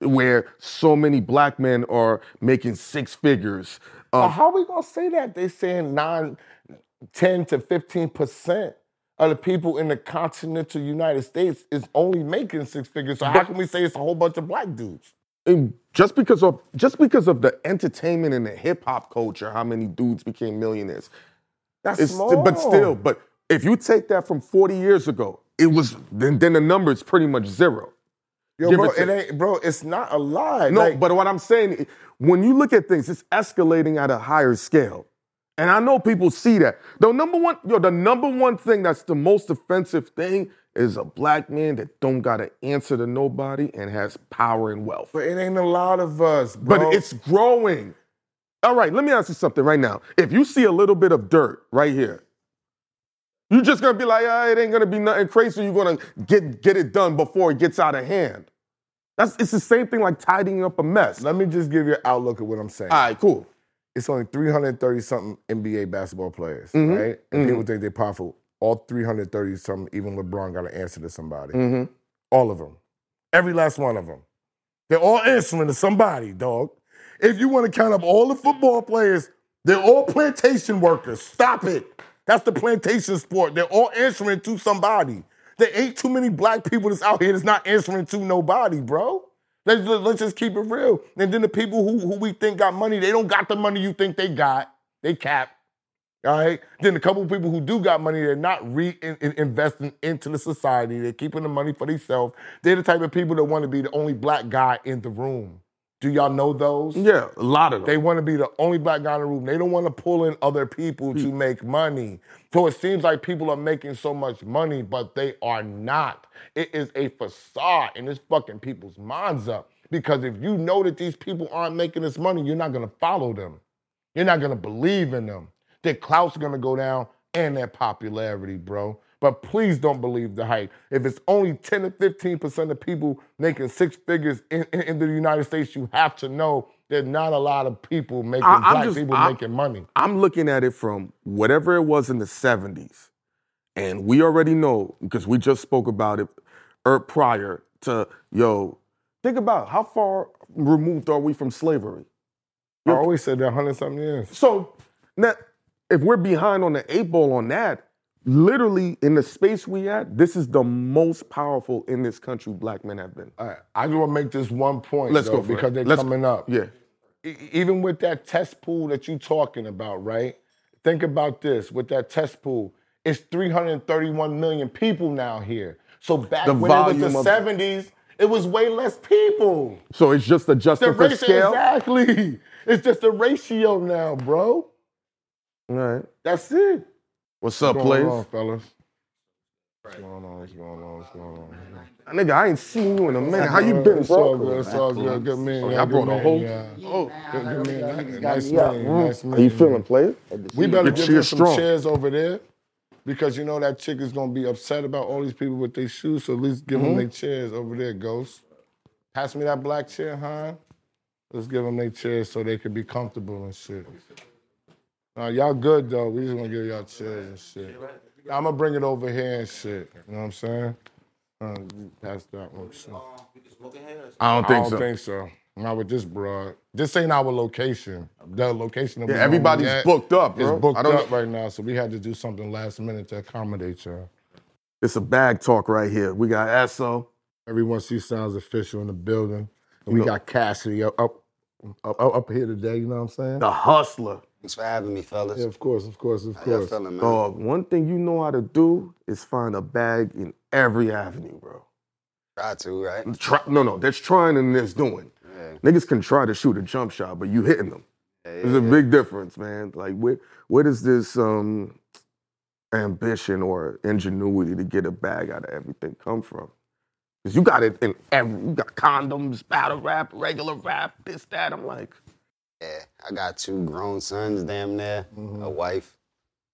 where so many black men are making six figures. Um, how are we gonna say that? They saying nine, 10 to 15 percent of the people in the continental United States is only making six figures. So how can we say it's a whole bunch of black dudes? and just because of just because of the entertainment and the hip hop culture, how many dudes became millionaires? That's It's small. but still, but if you take that from 40 years ago, it was then, then the number is pretty much zero. Yo, bro, it ain't, bro. It's not a lie. No, Like, but what I'm saying, when you look at things, it's escalating at a higher scale. And I know people see that. The number one, yo, the number one thing that's the most offensive thing is a black man that don't gotta answer to nobody and has power and wealth. But it ain't a lot of us, bro. But it's growing. All right, let me ask you something right now. If you see a little bit of dirt right here, you're just gonna be like, ah, it ain't gonna be nothing crazy. You're gonna get get it done before it gets out of hand. That's it's the same thing like tidying up a mess. Let me just give you an outlook of what I'm saying. All right, cool. It's only 330 something NBA basketball players, Mhm, right? And mhm. people think they're powerful. all 330 something, even LeBron got to answer to somebody. Mm-hmm. All of them. Every last one of them. They're all answering to somebody, dog. If you want to count up all the football players, they're all plantation workers. Stop it. That's the plantation sport. They're all answering to somebody. There ain't too many black people that's out here that's not answering to nobody, bro. Let's, let's just keep it real. And then the people who, who we think got money, they don't got the money you think they got. They cap. All right. Then a couple of people who do got money, they're not reinvesting into the society. They're keeping the money for themselves. They're the type of people that want to be the only black guy in the room. Do y'all know those? Yeah, a lot of them. They want to be the only black guy in the room. They don't want to pull in other people to hmm. make money. So it seems like people are making so much money, but they are not. It is a facade, and it's fucking people's minds up. Because if you know that these people aren't making this money, you're not gonna follow them. You're not gonna believe in them. Their clout's gonna go down and their popularity, bro. But please don't believe the hype. If it's only 10 to 15% of people making six figures in, in, in the United States, you have to know there's not a lot of people making I- black just- people I'm- making money. I'm looking at it from whatever it was in the 70s. And we already know, because we just spoke about it er, prior to, yo, think about how far removed are we from slavery? I always said that 100 something years. So now, if we're behind on the eight ball on that, literally in the space we at, this is the most powerful in this country black men have been. All right, I just want to make this one point Let's though, go for it. because they're Let's- coming up. Yeah. E- even with that test pool that you're talking about, right? Think about this with that test pool, it's 331 million people now here. So back The when it was the of- 70s, it was way less people. So it's just adjusted for scale. exactly. It's just a ratio now, bro. All right. That's it. What's up, What's going players? on, fellas? What's going on? What's going on? What's going on? Nigga, I ain't seen you in a minute. How you been, It's all good. It's all good. Good man. Oh, yeah, y'all brought a whole- yeah. Oh, Good, good man. Nice me man. Nice man. How you feeling, player? We better Your give cheer her some strong. chairs over there because you know that chick is gonna be upset about all these people with their shoes. So at least give Mm-hmm. them their chairs over there, Ghost. Pass me that black chair, huh? Let's give them their chairs so they can be comfortable and shit. Uh, y'all good though. We just gonna give y'all chairs and shit. I'm gonna bring it over here and shit. You know what I'm saying? Uh, pass that one. Shit. I don't think so. I think don't so. think so. Not with this broad. This ain't our location. The location that we Yeah, everybody's normally at booked up, bro. Is booked I don't up know. right now, so we had to do something last minute to accommodate y'all. It's a bag talk right here. We got Esso. Everyone sees sounds official in the building. And we got Cassidy up, up up up here today. You know what I'm saying? the hustler. Thanks for having me, fellas. Yeah, of course, of course, of How y'all course. feeling, man? Dog, one thing you know how to do is find a bag in every avenue, bro. Try to, right? Try, no, no, that's trying and that's doing. Yeah. Niggas can try to shoot a jump shot, but you hitting them. Yeah, There's a big difference, man. Like, where, where does this um, ambition or ingenuity to get a bag out of everything come from? Because you got it in every, you got condoms, battle rap, regular rap, this, that. I'm like, yeah. I got two grown sons, damn near, a wife,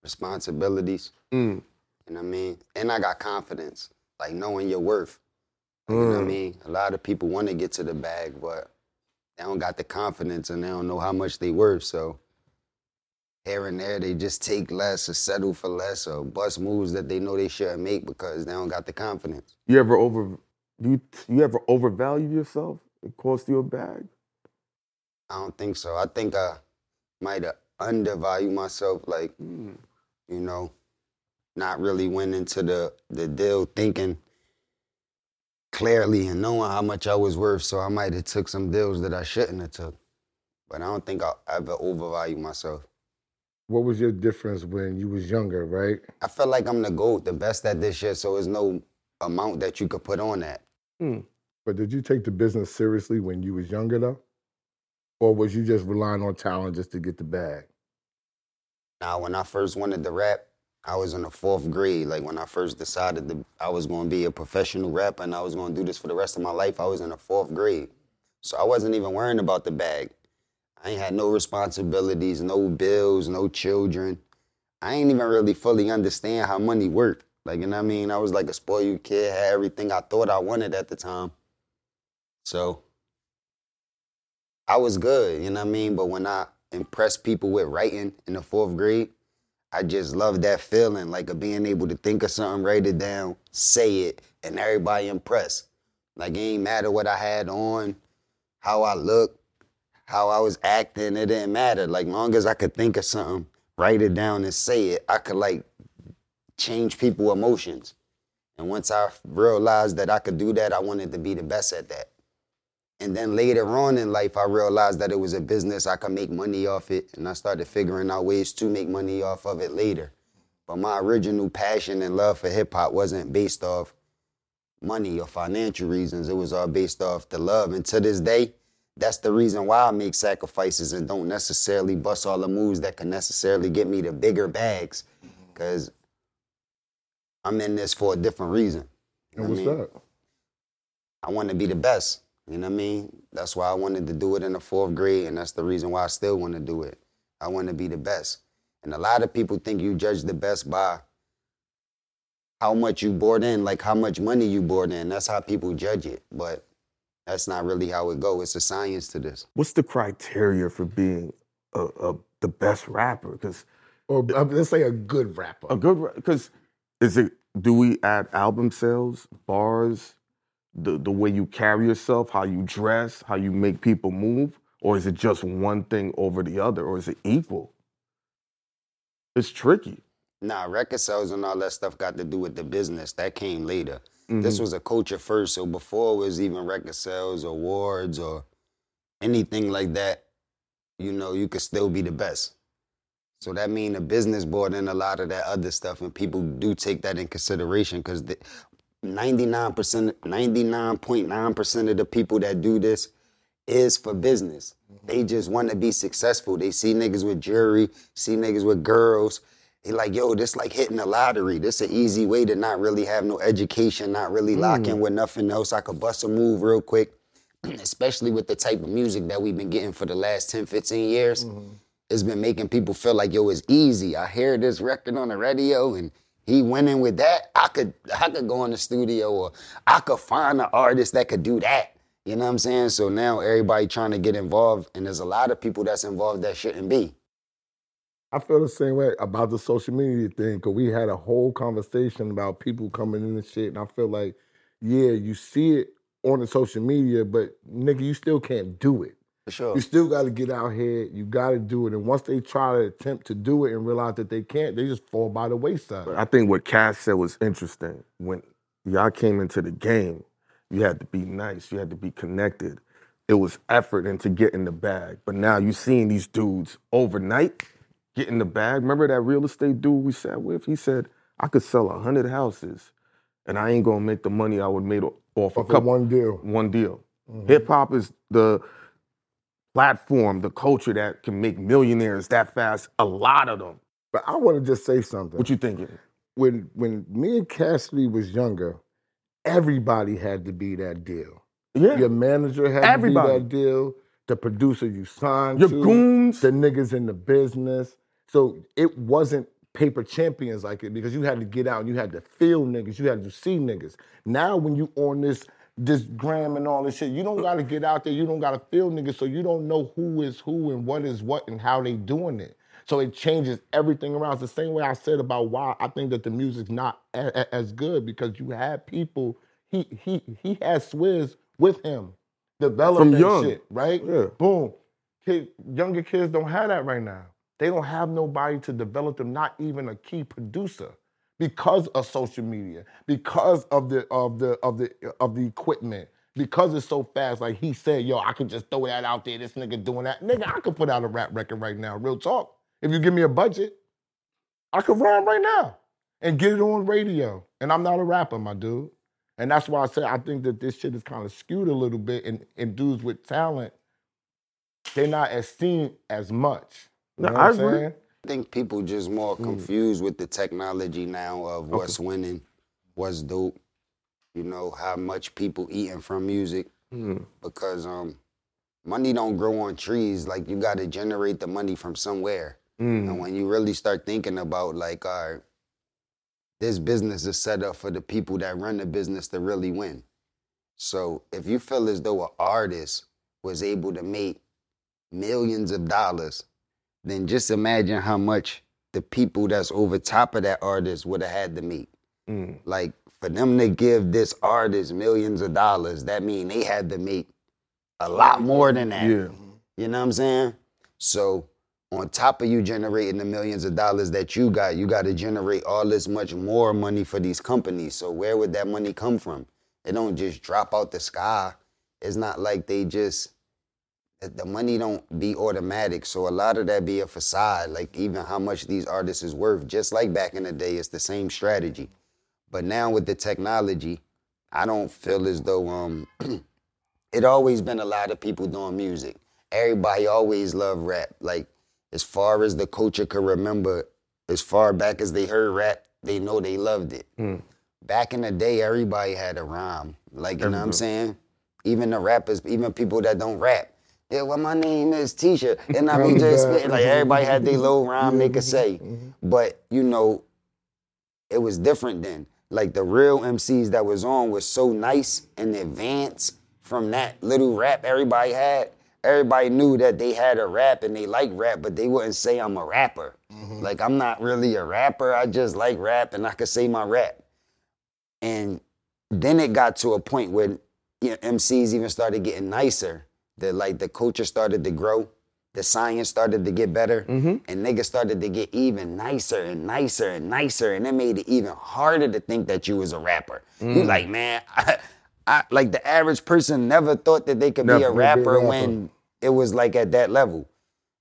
responsibilities. mm, You know what I mean? And I got confidence, like knowing your worth. Like, You know what I Mm. mean? A lot of people want to get to the bag, but they don't got the confidence and they don't know how much they worth. So here and there, they just take less or settle for less or bust moves that they know they shouldn't make because they don't got the confidence. you ever over, you, you ever overvalue yourself? It cost you a bag? I don't think so. I think I might have undervalued myself, like, Mm. you know, not really went into the, the deal thinking clearly and knowing how much I was worth. So I might have took some deals that I shouldn't have took. But I don't think I ever overvalued myself. What was your difference when you was younger, right? I feel like I'm the GOAT, the best at this shit, so there's no amount that you could put on that. But did you take the business seriously when you was younger though? Or was you just relying on talent just to get the bag? Now, when I first wanted to rap, I was in the fourth grade. Like when I first decided that I was going to be a professional rapper and I was going to do this for the rest of my life, I was in the fourth grade. So I wasn't even worrying about the bag. I ain't had no responsibilities, no bills, no children. I ain't even really fully understand how money worked. Like, you know what I mean? I was like a spoiled kid, had everything I thought I wanted at the time. So I was good, you know what I mean? But when I impressed people with writing in the fourth grade, I just love that feeling, like of being able to think of something, write it down, say it, and everybody impressed. Like it ain't matter what I had on, how I looked, how I was acting, it didn't matter. Like long as I could think of something, write it down and say it, I could like change people emotions. And once I realized that I could do that, I wanted to be the best at that. And then later on in life, I realized that it was a business I could make money off it, and I started figuring out ways to make money off of it later. But my original passion and love for hip hop wasn't based off money or financial reasons. It was all based off the love. And to this day, that's the reason why I make sacrifices and don't necessarily bust all the moves that can necessarily get me the bigger bags. Cause I'm in this for a different reason. And what's I mean? that? I want to be the best. You know what I mean? That's why I wanted to do it in the fourth grade, and that's the reason why I still want to do it. I want to be the best. And a lot of people think you judge the best by how much you brought in, like how much money you brought in. That's how people judge it. But that's not really how it goes. It's a science to this. What's the criteria for being a, a the best rapper? Because Or uh, let's say a good rapper. a good because is it do we add album sales, bars, the the way you carry yourself, how you dress, how you make people move, or is it just one thing over the other, or is it equal? It's tricky. Nah, record sales and all that stuff got to do with the business. That came later. This Mhm. was a culture first. So before it was even record sales, awards, or anything like that, you know, you could still be the best. So that mean the business brought in a lot of that other stuff, and people do take that in consideration because 99%, 99.9% of the people that do this is for business. Mm-hmm. They just want to be successful. They see niggas with jewelry, see niggas with girls. They like, yo, this like hitting the lottery. This an easy way to not really have no education, not really mm. lock in with nothing else. I could bust a move real quick, especially with the type of music that we've been getting for the last 10, 15 years. Mm-hmm. It's been making people feel like, yo, it's easy. I hear this record on the radio and he went in with that. I could I could go in the studio or I could find an artist that could do that. You know what I'm saying? So now everybody trying to get involved, and there's a lot of people that's involved that shouldn't be. I feel the same way about the social media thing because we had a whole conversation about people coming in and shit, and I feel like, yeah, you see it on the social media, but nigga, you still can't do it. For sure. You still got to get out here. You got to do it, and once they try to attempt to do it and realize that they can't, they just fall by the wayside. I think what Cass said was interesting. When y'all came into the game, you had to be nice, you had to be connected. It was effort into getting the bag. But now you're seeing these dudes overnight getting the bag. Remember that real estate dude we sat with? He said, I could sell a hundred houses and I ain't gonna make the money I would make off a Off of couple one deal. one deal. Mhm. Hip hop is the platform, the culture that can make millionaires that fast. A lot of them. But I want to just say something. What you thinking? when when me and Cassidy was younger, everybody had to be that deal. Yeah. Your manager had Everybody. to be that deal. The producer you signed Your to, goons. the niggas in the business. So it wasn't paper champions like it because you had to get out and you had to feel niggas, you had to see niggas. Now when you on this this gram and all this shit, you don't gotta get out there, you don't gotta feel niggas, so you don't know who is who and what is what and how they doing it. So it changes everything around. It's the same way I said about why I think that the music's not a- a- as good because you have people. He he he has Swizz with him, developing shit, right? Yeah. Boom. Kid, younger kids don't have that right now. They don't have nobody to develop them, not even a key producer, because of social media, because of the of the of the of the equipment, because it's so fast. Like he said, yo, I could just throw that out there. This nigga doing that. Nigga, I could put out a rap record right now. Real talk. If you give me a budget, I could rhyme right now and get it on radio. And I'm not a rapper, my dude. And that's why I say I think that this shit is kind of skewed a little bit. And, and dudes with talent, they're not as seen as much. You No, know I what I'm agree. saying? I think people just more confused with the technology now of what's winning, what's dope. You know how much people eating from music Mm. because um, money don't grow on trees. Like you got to generate the money from somewhere. Mm. And when you really start thinking about like, all right, this business is set up for the people that run the business to really win. So if you feel as though an artist was able to make millions of dollars, then just imagine how much the people that's over top of that artist would have had to meet. Mm. Like for them to give this artist millions of dollars, that mean they had to make a lot more than that. Yeah. You know what I'm saying? So on top of you generating the millions of dollars that you got, you got to generate all this much more money for these companies. So where would that money come from? It don't just drop out the sky. It's not like they just the money don't be automatic. So a lot of that be a facade. Like even how much these artists is worth. Just like back in the day, it's the same strategy. But now with the technology, I don't feel as though um it always been a lot of people doing music. Everybody always loved rap. Like as far as the culture could remember, as far back as they heard rap, they know they loved it. Mm. Back in the day, everybody had a rhyme. Like, you know what I'm saying? Even the rappers, even people that don't rap. Yeah, well, my name is Tisha. And I be just spitting. Like, everybody had their little rhyme they could mm-hmm, say. Mm-hmm. But, you know, it was different then. Like, the real MCs that was on was so nice and advanced from that little rap everybody had. Everybody knew that they had a rap and they like rap, but they wouldn't say I'm a rapper. Mm-hmm. Like, I'm not really a rapper. I just like rap and I could say my rap. And then it got to a point where you know, MCs even started getting nicer. The like the culture started to grow, the science started to get better, mm-hmm. and niggas started to get even nicer and nicer and nicer, and it made it even harder to think that you was a rapper. You mm. like, man, I, I like the average person never thought that they could be Never a be a rapper rapper. when it was like at that level.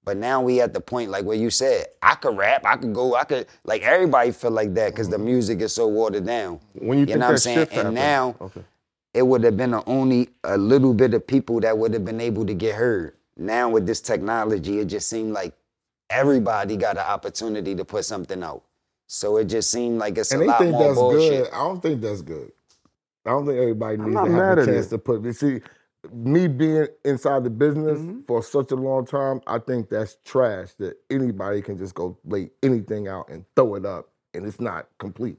But now we at the point like where you said, I could rap, I could go, I could like everybody feel like that because the mm-hmm. music is so watered down. When you, think know what I'm saying? And happened- now okay. It would have been a, only a little bit of people that would have been able to get heard. Now with this technology, it just seemed like everybody got an opportunity to put something out. So it just seemed like it's and a they lot think more that's bullshit. good. I don't think that's good. I don't think everybody needs not to have mad a at chance it. to put. You see, me being inside the business Mm-hmm. for such a long time, I think that's trash. That anybody can just go lay anything out and throw it up, and it's not complete.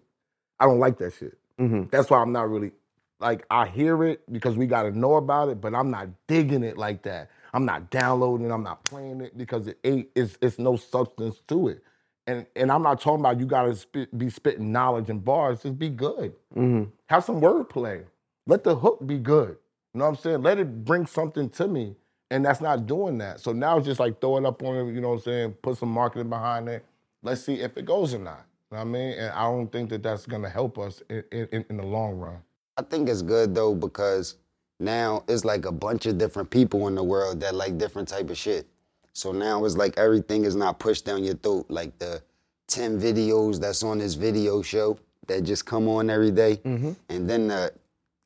I don't like that shit. Mhm. That's why I'm not really like I hear it because we got to know about it, but I'm not digging it like that. I'm not downloading. I'm not playing it because it ain't. It's it's no substance to it. And and I'm not talking about you got to spit, be spitting knowledge and bars. Just be good. Mhm. Have some wordplay. Let the hook be good. You know what I'm saying? Let it bring something to me. And that's not doing that. So now it's just like throw it up on it, you know what I'm saying? Put some marketing behind it. Let's see if it goes or not. You know what I mean? And I don't think that that's going to help us in, in, in the long run. I think it's good though because now it's like a bunch of different people in the world that like different type of shit. So now it's like everything is not pushed down your throat. Like the 10 videos that's on this video show that just come on every day. Mm-hmm. And then the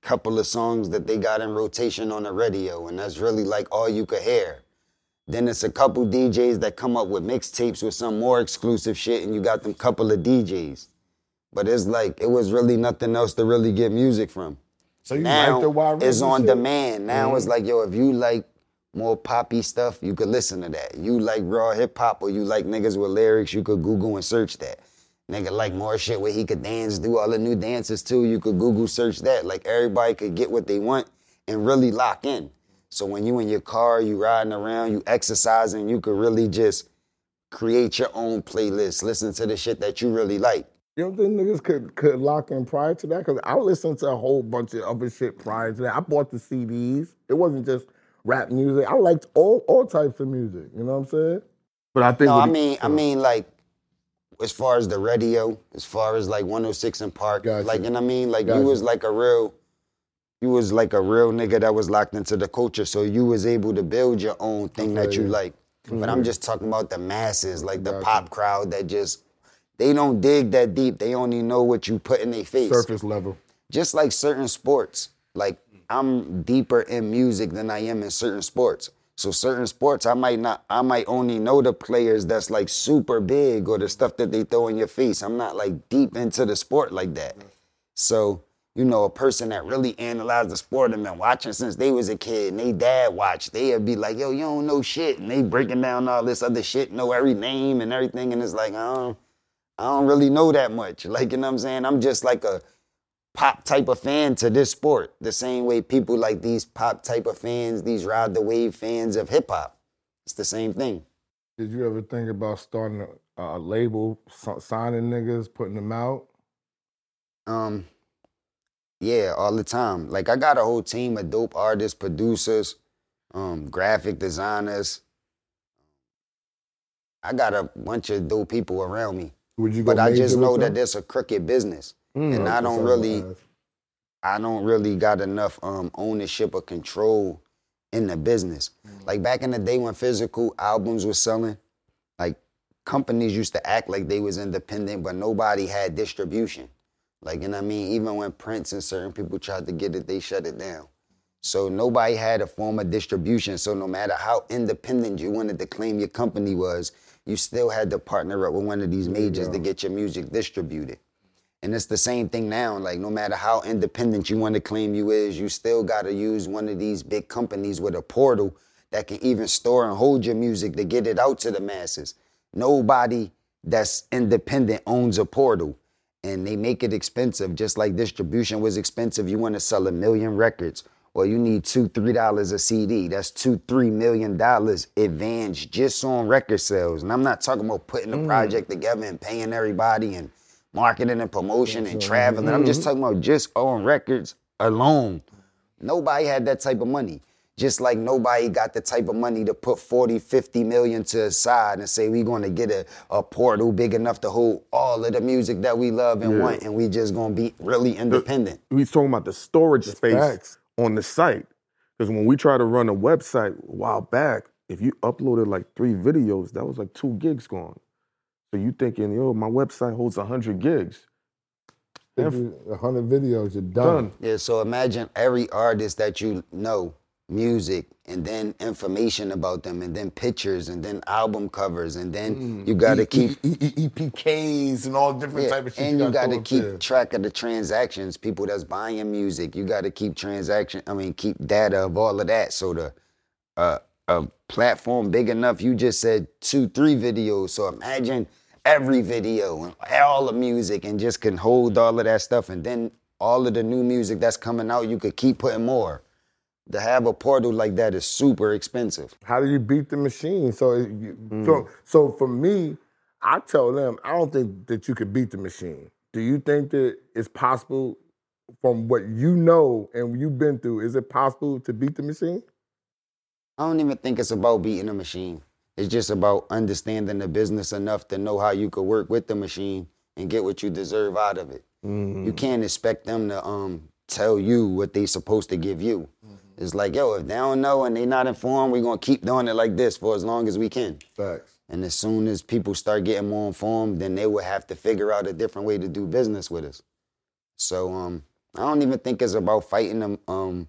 couple of songs that they got in rotation on the radio. And that's really like all you could hear. Then it's a couple DJs that come up with mixtapes with some more exclusive shit, and you got them couple of DJs. But it's like it was really nothing else to really get music from. So you now like the wild it's on shit? demand. Now it's mm-hmm. like, yo, if you like more poppy stuff, you could listen to that. You like raw hip hop or you like niggas with lyrics, you could Google and search that. Nigga like more shit where he could dance, do all the new dances too. You could Google search that. Like everybody could get what they want and really lock in. So when you in your car, you riding around, you exercising, you could really just create your own playlist. Listen to the shit that you really like. You don't think niggas could, could lock in prior to that? Because I listened to a whole bunch of other shit prior to that. I bought the CDs. It wasn't just rap music. I liked all all types of music. You know what I'm saying? But I think No, what I he- mean, I mean, like, as far as the radio, as far as like 106 and Park, Gotcha. like, you know what I mean? Like, Gotcha. you was like a real, you was like a real nigga that was locked into the culture, so you was able to build your own thing that you you. like. But I'm just talking about the masses, like the Gotcha. pop crowd that just, they don't dig that deep. They only know what you put in their face Surface level. just like certain sports, like I'm deeper in music than I am in certain sports. So certain sports, I might not, I might only know the players that's like super big or the stuff that they throw in your face. I'm not like deep into the sport like that. So, you know, a person that really analyzed the sport and been watching since they was a kid and they dad watched, they'd be like, yo, you don't know shit. And they breaking down all this other shit, know every name and everything. And it's like, I don't, I don't really know that much. Like, you know what I'm saying? I'm just like a, pop type of fan to this sport, the same way people like these pop type of fans, these ride the wave fans of hip hop. It's the same thing. Did you ever think about starting a, a label, signing niggas, putting them out? Um, yeah, all the time. Like I got a whole team of dope artists, producers, um, graphic designers. I got a bunch of dope people around me. Would you go But I just know that there's a crooked business. Mm. and I don't really I don't really got enough um, ownership or control in the business. Like back in the day when physical albums were selling, like companies used to act like they was independent, but nobody had distribution. Like, you know what I mean? Even when Prince and certain people tried to get it, they shut it down. So nobody had a form of distribution. So no matter how independent you wanted to claim your company was, you still had to partner up with one of these majors to get your music distributed. And it's the same thing now. Like, no matter how independent you want to claim you is, you still got to use one of these big companies with a portal that can even store and hold your music to get it out to the masses. Nobody that's independent owns a portal. And they make it expensive, just like distribution was expensive. You want to sell a million records, or you need two, three dollars a CD. That's two, three million dollars advance just on record sales. And I'm not talking about putting the mm. project together and paying everybody and marketing and promotion and traveling. I'm just mm-hmm. talking about just on records alone. Nobody had that type of money. Just like nobody got the type of money to put 40, 50 million to the side and say we're gonna get a, a portal big enough to hold all of the music that we love and Yeah. want, and we just gonna be really independent. He's talking about the storage space facts. On the site. Because when we tried to run a website a while back, if you uploaded like three videos, that was like two gigs gone. So you thinking, yo, my website holds 100 gigs. If A hundred videos, you're done. Done. Yeah, so imagine every artist that you know, music, and then information about them, and then pictures, and then album covers, and then you gotta keep E- E- E- EPKs and all different Yeah, type of shit. and you gotta got to keep there. track of the transactions, people that's buying music. You got to keep transaction. I mean, keep data of all of that. So the uh, a platform big enough. You just said two, three videos. So imagine every video and all the music, and just can hold all of that stuff. And then all of the new music that's coming out, you could keep putting more. To have a portal like that is super expensive. How do you beat the machine? So, you, Mm. so, so for me, I tell them I don't think that you could beat the machine. Do you think that it's possible, from what you know and you've been through, is it possible to beat the machine? I don't even think it's about beating a machine. It's just about understanding the business enough to know how you could work with the machine and get what you deserve out of it. Mm. You can't expect them to um tell you what they're supposed to give you. It's like, yo, if they don't know and they not informed, we're gonna keep doing it like this for as long as we can. Facts. And as soon as people start getting more informed, then they will have to figure out a different way to do business with us. So um, I don't even think it's about fighting them, um,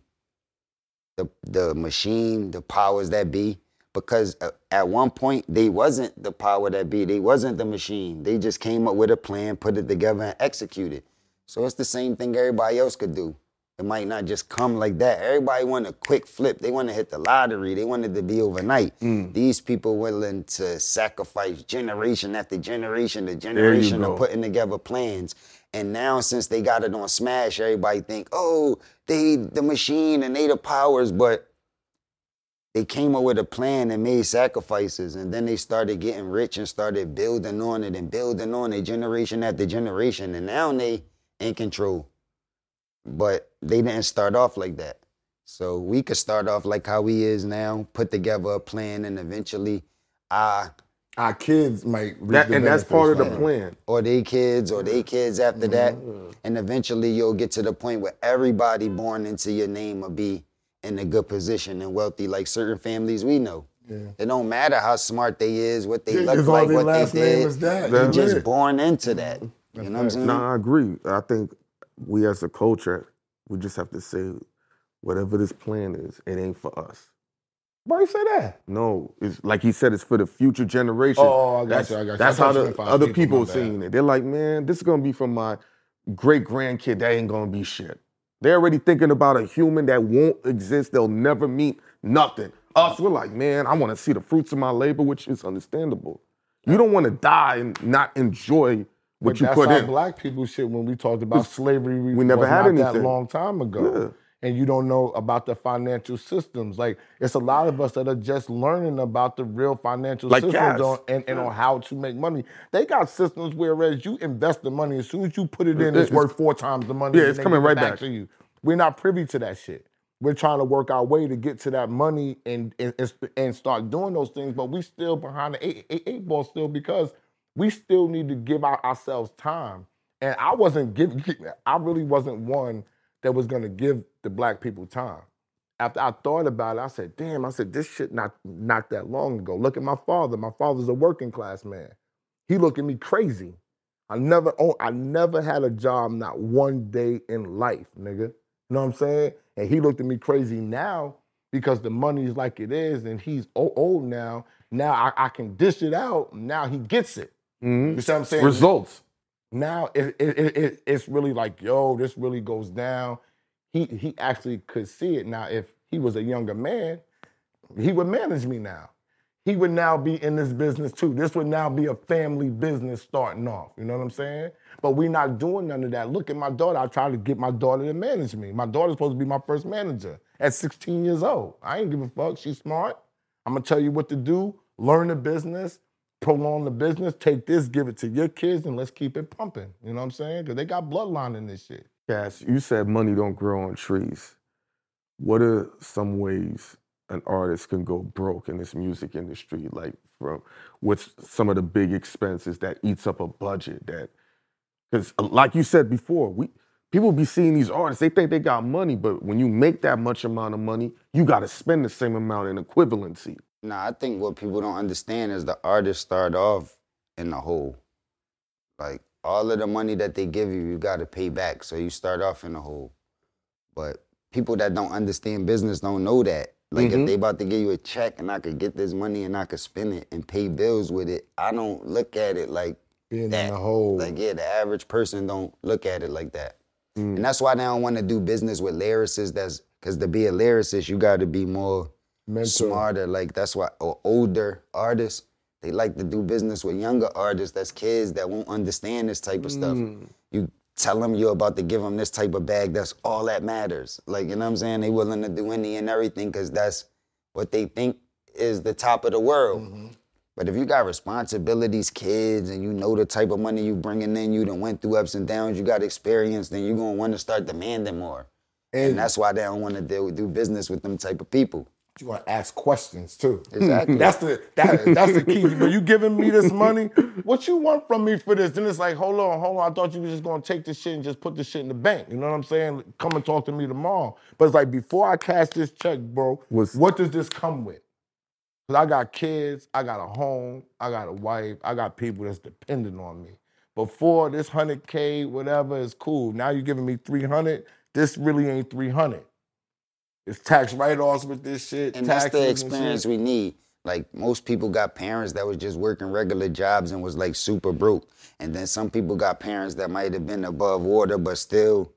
the the machine, the powers that be, because at one point they wasn't the power that be. They wasn't the machine. They just came up with a plan, put it together, and executed. So it's the same thing everybody else could do. It might not just come like that. Everybody want a quick flip. They want to hit the lottery. They want it to be overnight. These people willing to sacrifice generation after generation to generation of putting together plans. And now since they got it on Smash, everybody think, oh, they the machine and they the powers, but they came up with a plan and made sacrifices and then they started getting rich and started building on it and building on it generation after generation and now they in control but they didn't start off like that. So we could start off like how we is now put together a plan and eventually i Our kids might That, the and that's part of the plan. or they kids or they kids after that. Mm-hmm. And eventually you'll get to the point where everybody born into your name will be in a good position and wealthy like certain families we know. It don't matter how smart they is what they Yeah, look 'cause all like their what last they name did. is that. you That's just born into that. Mm-hmm. You know what i'm saying? No, I agree. I think we as a culture, we just have to say, whatever this plan is, it ain't for us. Why you say that? No, it's like he said, it's for the future generation. Oh, I got that's, you, I got you. That's how the other people, people are seeing it. They're like, man, this is gonna be for my great grandkid. That ain't gonna be shit. They're already thinking about a human that won't exist. They'll never meet nothing. Us, we're like, man, I want to see the fruits of my labor, which is understandable. You don't want to die and not enjoy what But you that's put in. black people shit when we talked about slavery. we never was had not that long time ago. and you don't know about the financial systems. Like it's a lot of us that are just learning about the real financial Like systems on, and, and on how to make money. They got systems whereas you invest the money as soon as you put it in, it's, it's- worth four times the money. Yeah, it's coming right back back. to you. We're not privy to that shit. We're trying to work our way to get to that money and and, and and start doing those things, but we still behind the eight, eight, eight ball still because we still need to give our, ourselves time. And I wasn't giving, I really wasn't one that was gonna give the black people time. After I thought about it, I said, damn, I said, this shit not not that long ago. Look at my father. My father's a working class man. He looked at me crazy. I never own, I never had a job not one day in life, nigga. You know what I'm saying? And he looked at me crazy now because the money's like it is, and he's old now. Now I, I can dish it out. Now he gets it. Mhm. You see what I'm saying? Results. now it, it, it, it- it's really like, yo, this really goes down. He he actually could see it. Now, if he was a younger man, he would manage me now. He would now be in this business too. This would now be a family business starting off. You know what I'm saying? But we're not doing none of that. Look at my daughter. I try to get my daughter to manage me. My daughter's supposed to be my first manager at 16 years old. I ain't give a fuck. She's smart. I'm gonna tell you what to do. Learn the business, prolong the business. Take this, give it to your kids, and let's keep it pumping. You know what I'm saying? Because they got bloodline in this shit. Cass, you said money don't grow on trees. What are some ways an artist can go broke in this music industry? Like from what's some of the big expenses that eats up a budget that because uh, like you said before, we people be seeing these artists, they think they got money, but when you make that much amount of money, you gotta spend the same amount in equivalency. Nah, I think what people don't understand is the artists start off in the hole. Like all of the money that they give you, you got to pay back. So you start off in the hole. But people that don't understand business don't know that. Like Mhm. if they about to give you a check and I could get this money and I could spend it and pay bills with it, I don't look at it like Being that. in the hole. Like yeah, the average person don't look at it like that. Mm. And that's why they don't want to do business with lyricists. That's because to be a lyricist, you got to be more mental. smarter. Like that's why or older artists they like to do business with younger artists. That's kids that won't understand this type of stuff. Mm. You tell them you're about to give them this type of bag. That's all that matters. Like you know what I'm saying? They willing to do any and everything because that's what they think is the top of the world. Mm-hmm. But if you got responsibilities, kids, and you know the type of money you bringing in, you done went through ups and downs, you got experience, then you're gonna want to start demanding more. And, And that's why they don't want to do, do business with them type of people. You want to ask questions too. Exactly. That's the that, that's the key. When you giving me this money, what you want from me for this? Then it's like, hold on, hold on. I thought you were just gonna take this shit and just put this shit in the bank. You know what I'm saying? Come and talk to me tomorrow. But it's like before I cash this check, bro, Was- what does this come with? Cause I got kids, I got a home, I got a wife, I got people that's dependent on me. Before this hundred k, whatever is cool. Now you're giving me three hundred. This really ain't three hundred. It's tax write-offs with this shit. and that's the experience we need. Like most people got parents that was just working regular jobs and was like super broke. And then some people got parents that might have been above water but still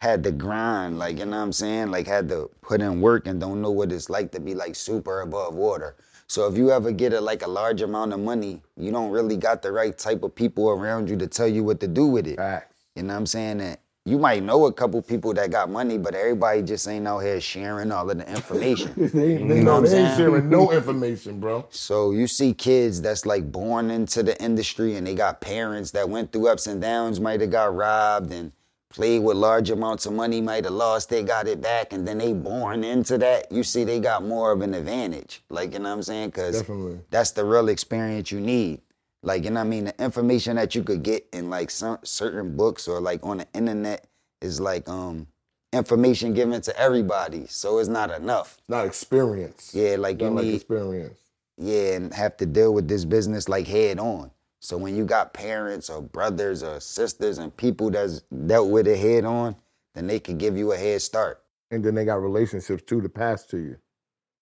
had to grind, like you know what I'm saying? Like had to put in work and don't know what it's like to be like super above water. So if you ever get a like a large amount of money, you don't really got the right type of people around you to tell you what to do with it. Facts. You know what I'm saying? And you might know a couple people that got money, but everybody just ain't out here sharing all of the information. They, You know know they ain't sharing no information, bro. So you see kids that's like born into the industry and they got parents that went through ups and downs, might have got robbed and played with large amounts of money, might have lost, they got it back, and then they born into that. You see they got more of an advantage. Like, you know what I'm saying? Cause that's the real experience you need. Like, you know what I mean? The information that you could get in like some certain books or like on the internet is like um information given to everybody. So it's not enough. Not experience. Yeah, like you Not like need experience. yeah, and have to deal with this business like head on. So when you got parents or brothers or sisters and people that's dealt with it head on, then they could give you a head start. And then they got relationships too to pass to you.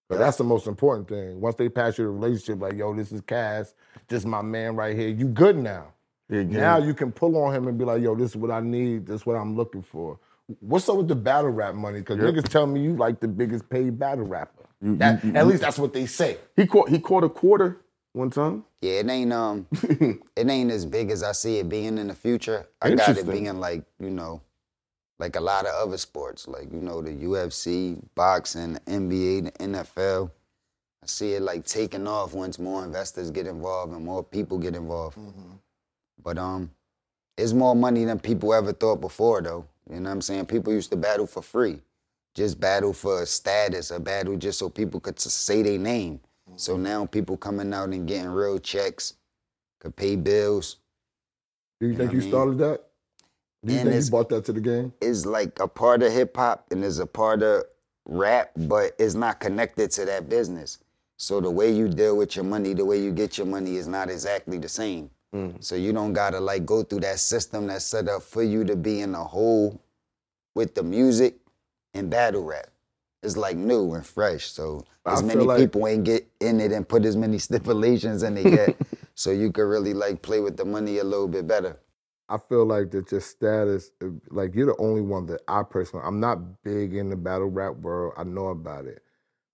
But that's the most important thing. Once they pass you the relationship, like, yo, this is Cass, this is my man right here, you good now. Yeah, yeah. Now you can pull on him and be like, yo, this is what I need, this is what I'm looking for. What's up with the battle rap money? Because Yep. niggas tell me you like the biggest paid battle rapper. You- That- you- you- at least that's what they say. he caught he caught a quarter one time. Yeah, it ain't um it ain't as big as I see it being in the future. I got it being like, you know, like a lot of other sports, like you know the UFC, boxing, the NBA, the NFL. I see it like taking off once more investors get involved and more people get involved. But um, it's more money than people ever thought before, though. You know what I'm saying? People used to battle for free, just battle for status, a battle just so people could s- say their name. So now people coming out and getting real checks, could pay bills. Do you You think you mean? started that? Do you And think it's- you brought that to the game? Is like a part of hip hop and is a part of rap, but it's not connected to that business. So the way you deal with your money, the way you get your money is not exactly the same. Mm. So you don't gotta like go through that system that's set up for you to be in a hole with the music and battle rap. It's like new and fresh. So as many like- people ain't get in it and put as many stipulations in it yet. so you could really like play with the money a little bit better. I feel like that your status, uh, like you're the only one that I personally, I'm not big in the battle rap world. I know about it.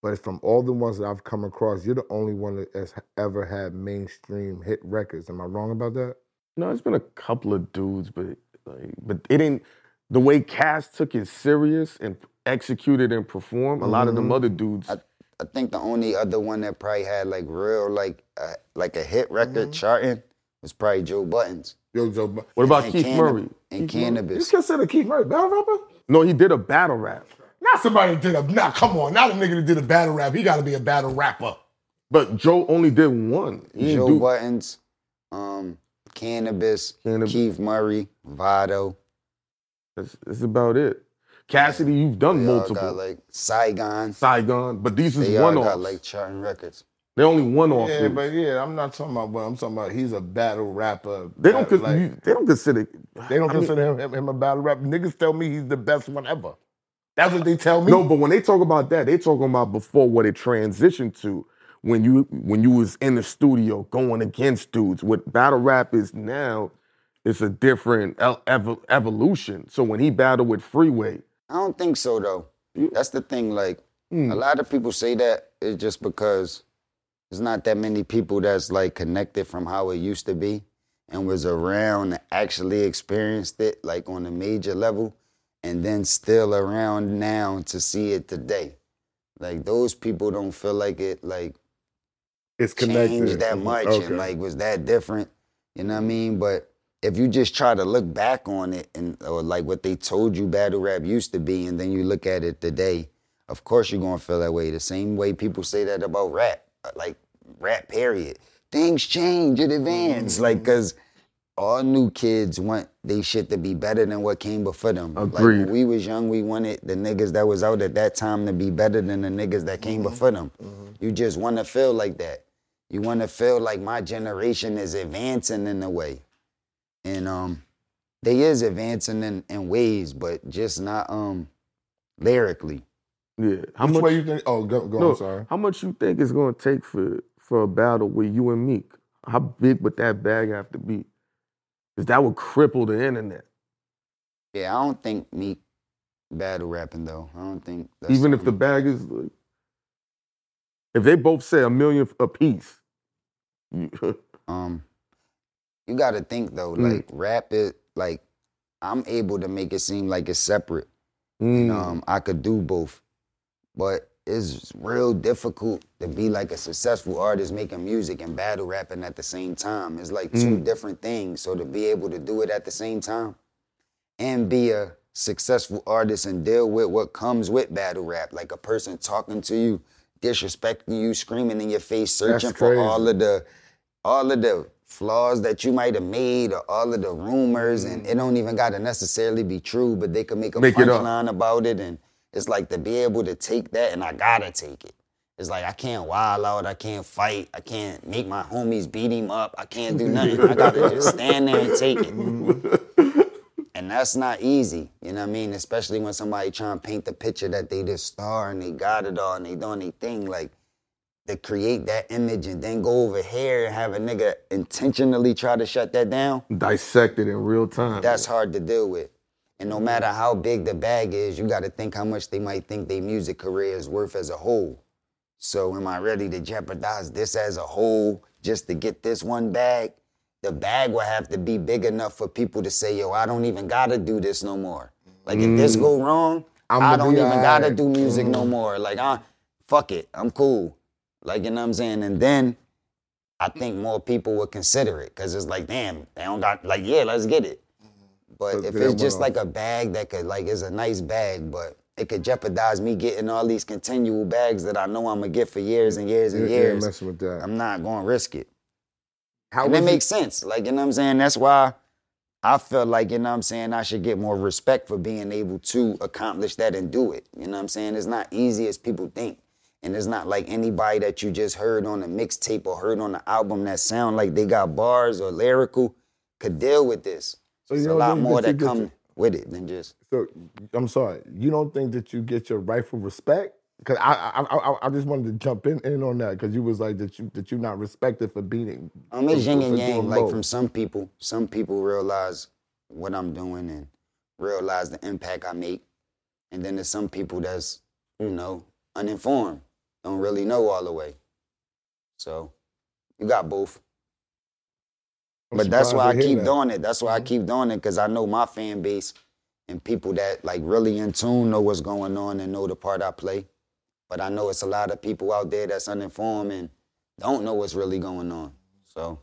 But from all the ones that I've come across, you're the only one that has ever had mainstream hit records. Am I wrong about that? No, it's been a couple of dudes, but like, but it didn't. The way Cass took it serious and executed and performed, a lot of them Mhm. other dudes. I, I think the only other one that probably had like real like uh, like a hit record Mm-hmm. charting was probably Joe Budden Yo, Joe, Bu- what about and Keith Canna- Murray? and Keith Murray? you Canibus. consider Keith Murray a battle rapper? No, he did a battle rap. Not somebody that did a. Now, come on. Not a nigga that did a battle rap. He got to be a battle rapper. But Joe only did one. He didn't Joe do- Budden, um, Canibus, Canibus. Keith Murray, Vado. That's, that's about it. Cassidy, you've done They all multiple. got like Saigon. Saigon, but these is They all one got offs. like charting records. They're only one off. Yeah, but yeah, I'm not talking about. But I'm talking about he's a battle rapper. they don't. That, Con- you, they don't consider. they don't I consider him, him, him a battle rapper. Niggas tell me he's the best one ever. That's what they tell me. No, but when they talk about that, they talking about before what it transitioned to. When you when you was in the studio going against dudes, what battle rap is now, it's a different el- evo- evolution. So when he battled with Freeway, I don't think so though. That's the thing. Like Hmm. a lot of people say that it's just because there's not that many people that's like connected from how it used to be and was around and actually experienced it like on a major level and then still around now to see it today. Like those people don't feel like it like It's connected. changed that mm-hmm. much Okay. and like was that different. You know what I mean? But if you just try to look back on it and or like what they told you battle rap used to be, and then you look at it today, of course you're gonna feel that way. The same way people say that about rap, like rap. Period. Things change, it advance. Mm-hmm. Like, cause all new kids want they shit to be better than what came before them. Like Agreed. when we was young, we wanted the niggas that was out at that time to be better than the niggas that came before them. You just want to feel like that. You want to feel like my generation is advancing in a way, and um, they is advancing in, in ways, but just not um, lyrically. Yeah, how Which much? way you think? Oh, go, go no, I'm sorry. how much you think it's gonna take for for a battle with you and Meek? How big would that bag have to be? Because that would cripple the internet. Yeah, I don't think me battle rapping though. I don't think that's Even if the bag is like, if they both say a million a piece, um you got to think though Mm. like rap it like i'm able to make it seem like it's separate Mm. um i could do both but it's real difficult to be like a successful artist making music and battle rapping at the same time. It's like two Mm. different things. So to be able to do it at the same time and be a successful artist and deal with what comes with battle rap like a person talking to you disrespecting you screaming in your face searching for all of the all of the flaws that you might have made or all of the rumors and it don't even gotta necessarily be true, but they could make a Make punchline about it and it's like to be able to take that and I gotta take it. It's like I can't wild out, I can't fight, I can't make my homies beat him up, I can't do nothing. I gotta just stand there and take it. And that's not easy, you know what I mean? Especially when somebody trying to paint the picture that they this star and they got it all and they doing their thing. Like to create that image and then go over here and have a nigga intentionally try to shut that down, Dissect it in real time. that's hard to deal with. And no matter how big the bag is, you gotta think how much they might think their music career is worth as a whole. So am I ready to jeopardize this as a whole just to get this one bag? The bag will have to be big enough for people to say, yo, I don't even gotta do this no more. Like if this mm. go wrong, I'ma I don't be even gotta do music no mm. more. Like I fuck it. I'm cool. Like you know what I'm saying? And then I think more people would consider it. Cause it's like, damn, they don't got like, yeah, let's get it. But if it's just like a bag that could like is a nice bag, but it could jeopardize me getting all these continual bags that I know I'm gonna get for years and years and years. messing with that. I'm not gonna risk it. How and that makes sense. Like, you know what I'm saying? That's why I feel like, you know what I'm saying, I should get more respect for being able to accomplish that and do it. You know what I'm saying? It's not easy as people think. And it's not like anybody that you just heard on a mixtape or heard on an album that sound like they got bars or lyrical could deal with this. So There's a lot more that that come your- with it than just So I'm sorry. You don't think that you get your rightful respect? Because I, I I I just wanted to jump in, in on that because you was like that you that you not respected for being. Um, it's for- yin and yang. Like both. from some people, some people realize what I'm doing and realize the impact I make, and then there's some people that's you know uninformed, don't really know all the way. So you got both. I'm but that's why I surprised to hear keep that. Mm-hmm. doing it. That's why I keep doing it because I know my fan base and people that like really in tune know what's going on and know the part I play. But I know it's a lot of people out there that's uninformed and don't know what's really going on. So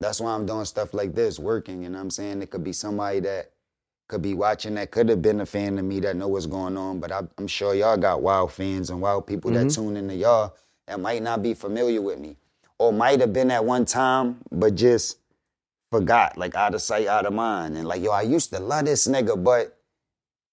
that's why I'm doing stuff like this, working. You know what I'm saying? It could be somebody that could be watching that could have been a fan of me that know what's going on. But I, I'm sure y'all got wild fans and wild people that tune into y'all that might not be familiar with me or might have been at one time, but just forgot, like out of sight, out of mind. And like, yo, I used to love this nigga, but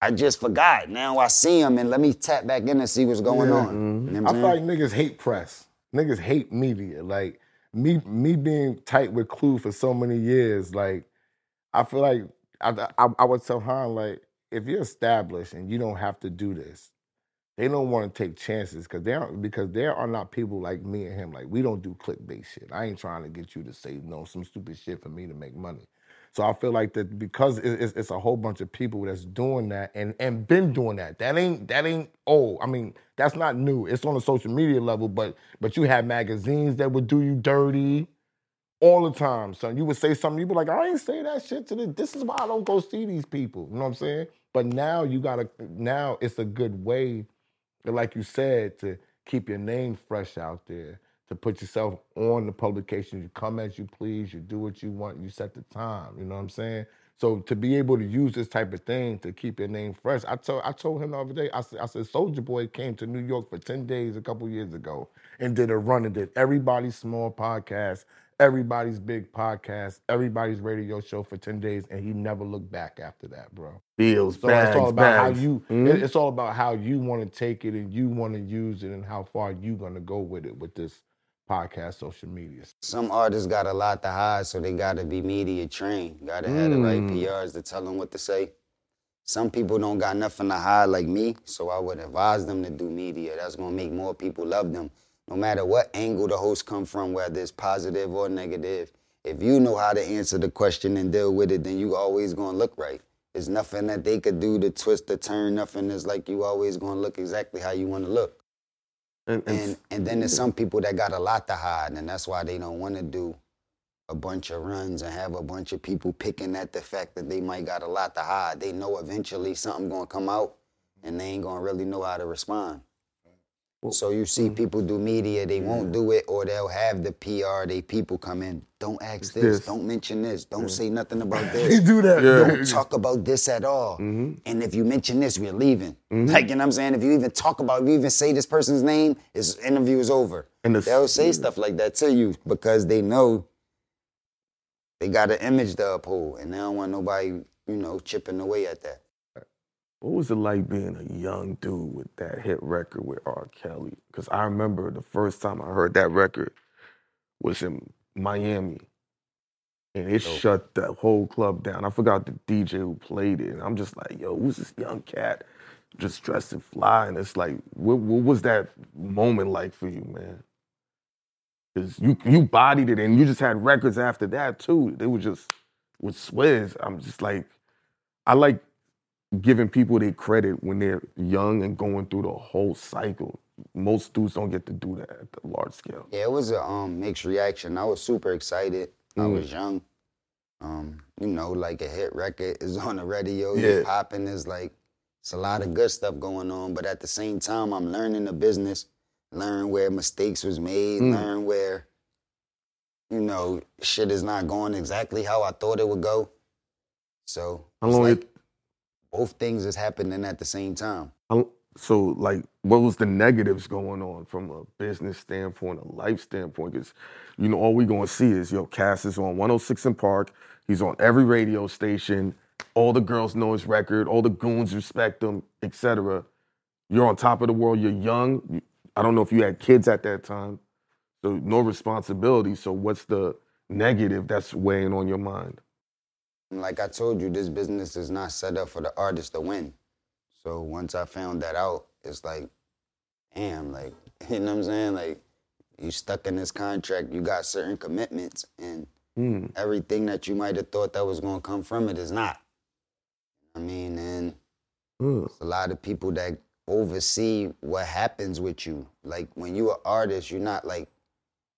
I just forgot. Now I see him and let me tap back in and see what's going Yeah. on. Mm-hmm. You know what I feel like niggas hate press. Niggas hate media. Like me, me being tight with Clue for so many years. Like I feel like I, I, I would tell Han like, if you're established and you don't have to do this, they don't want to take chances because they aren't because there are not people like me and him. Like we don't do clickbait shit. I ain't trying to get you to say no some stupid shit for me to make money. So I feel like that because it's, it's a whole bunch of people that's doing that and and been doing that. That ain't that ain't old. I mean that's not new. It's on a social media level, but but you have magazines that would do you dirty all the time. So you would say something, you'd be like, I ain't say that shit to this. This is why I don't go see these people. You know what I'm saying? But now you gotta now it's a good way, like you said, to keep your name fresh out there, to put yourself on the publication. You come as you please, you do what you want, you set the time. You know what I'm saying? So to be able to use this type of thing to keep your name fresh, I told I told him the other day. I said, I said Soulja Boy came to New York for ten days a couple years ago and did a run and did everybody's small podcast, everybody's big podcast, everybody's radio show for ten days, and he never looked back after that, bro. Deals, So bags, it's all about bags. how you. Mhm. it- It's all about how you want to take it and you want to use it and how far you gonna go with it with this podcast, social media. Some artists got a lot to hide, so they gotta be media trained. Gotta have the right Mm. PRs to tell them what to say. Some people don't got nothing to hide like me, so I would advise them to do media. That's gonna make more people love them. No matter what angle the host come from, whether it's positive or negative. If you know how to answer the question and deal with it, then you always gonna look right. There's nothing that they could do to twist or turn. Nothing is like you always gonna look exactly how you wanna look. And, and, And and then there's some people that got a lot to hide, and that's why they don't want to do a bunch of runs and have a bunch of people picking at the fact that they might got a lot to hide. They know eventually something gonna come out, and they ain't gonna really know how to respond. So you see people do media, they won't do it, or they'll have the PR, they people come in, don't ask this, this. don't mention this, don't say nothing about They this. do that. Yeah. Don't talk about this at all. Mm-hmm. And if you mention this, we're leaving. Like, you know what I'm saying? If you even talk about, if you even say this person's name, this interview is over. And the- They'll say stuff like that to you because they know they got an image to uphold and they don't want nobody, you know, chipping away at that. What was it like being a young dude with that hit record with R. Kelly? Because I remember the first time I heard that record was in Miami. And it shut the whole club down. I forgot the DJ who played it. And I'm just like, yo, who's this young cat just dressed in fly? And it's like, what, what was that moment like for you, man? Because you, you bodied it and you just had records after that too. They were just with Swizz. I'm just like, I like giving people their credit when they're young and going through the whole cycle. Most dudes don't get to do that at the large scale. Yeah, it was a um, mixed reaction. I was super excited. I Mm. was young. Um, you know, like a hit record is on the radio, Yeah. you popping is like it's a lot of good stuff going on, but at the same time I'm learning the business, learn where mistakes was made, Mm. learn where you know, shit is not going exactly how I thought it would go. So How long like it- both things is happening at the same time. How- So, like, what was the negatives going on from a business standpoint, a life standpoint? Because, you know, all we gonna see is, yo, Cass is on 106 & Park. He's on every radio station. All the girls know his record. All the goons respect him, etc. You're on top of the world. You're young. I don't know if you had kids at that time, so no responsibility. So, what's the negative that's weighing on your mind? Like I told you, this business is not set up for the artist to win. So once I found that out, it's like, damn, like, you know what I'm saying? Like, you stuck in this contract, you got certain commitments, and Mm. everything that you might have thought that was gonna come from it is not. I mean, and Mm. a lot of people that oversee what happens with you. Like when you're an artist, you're not like,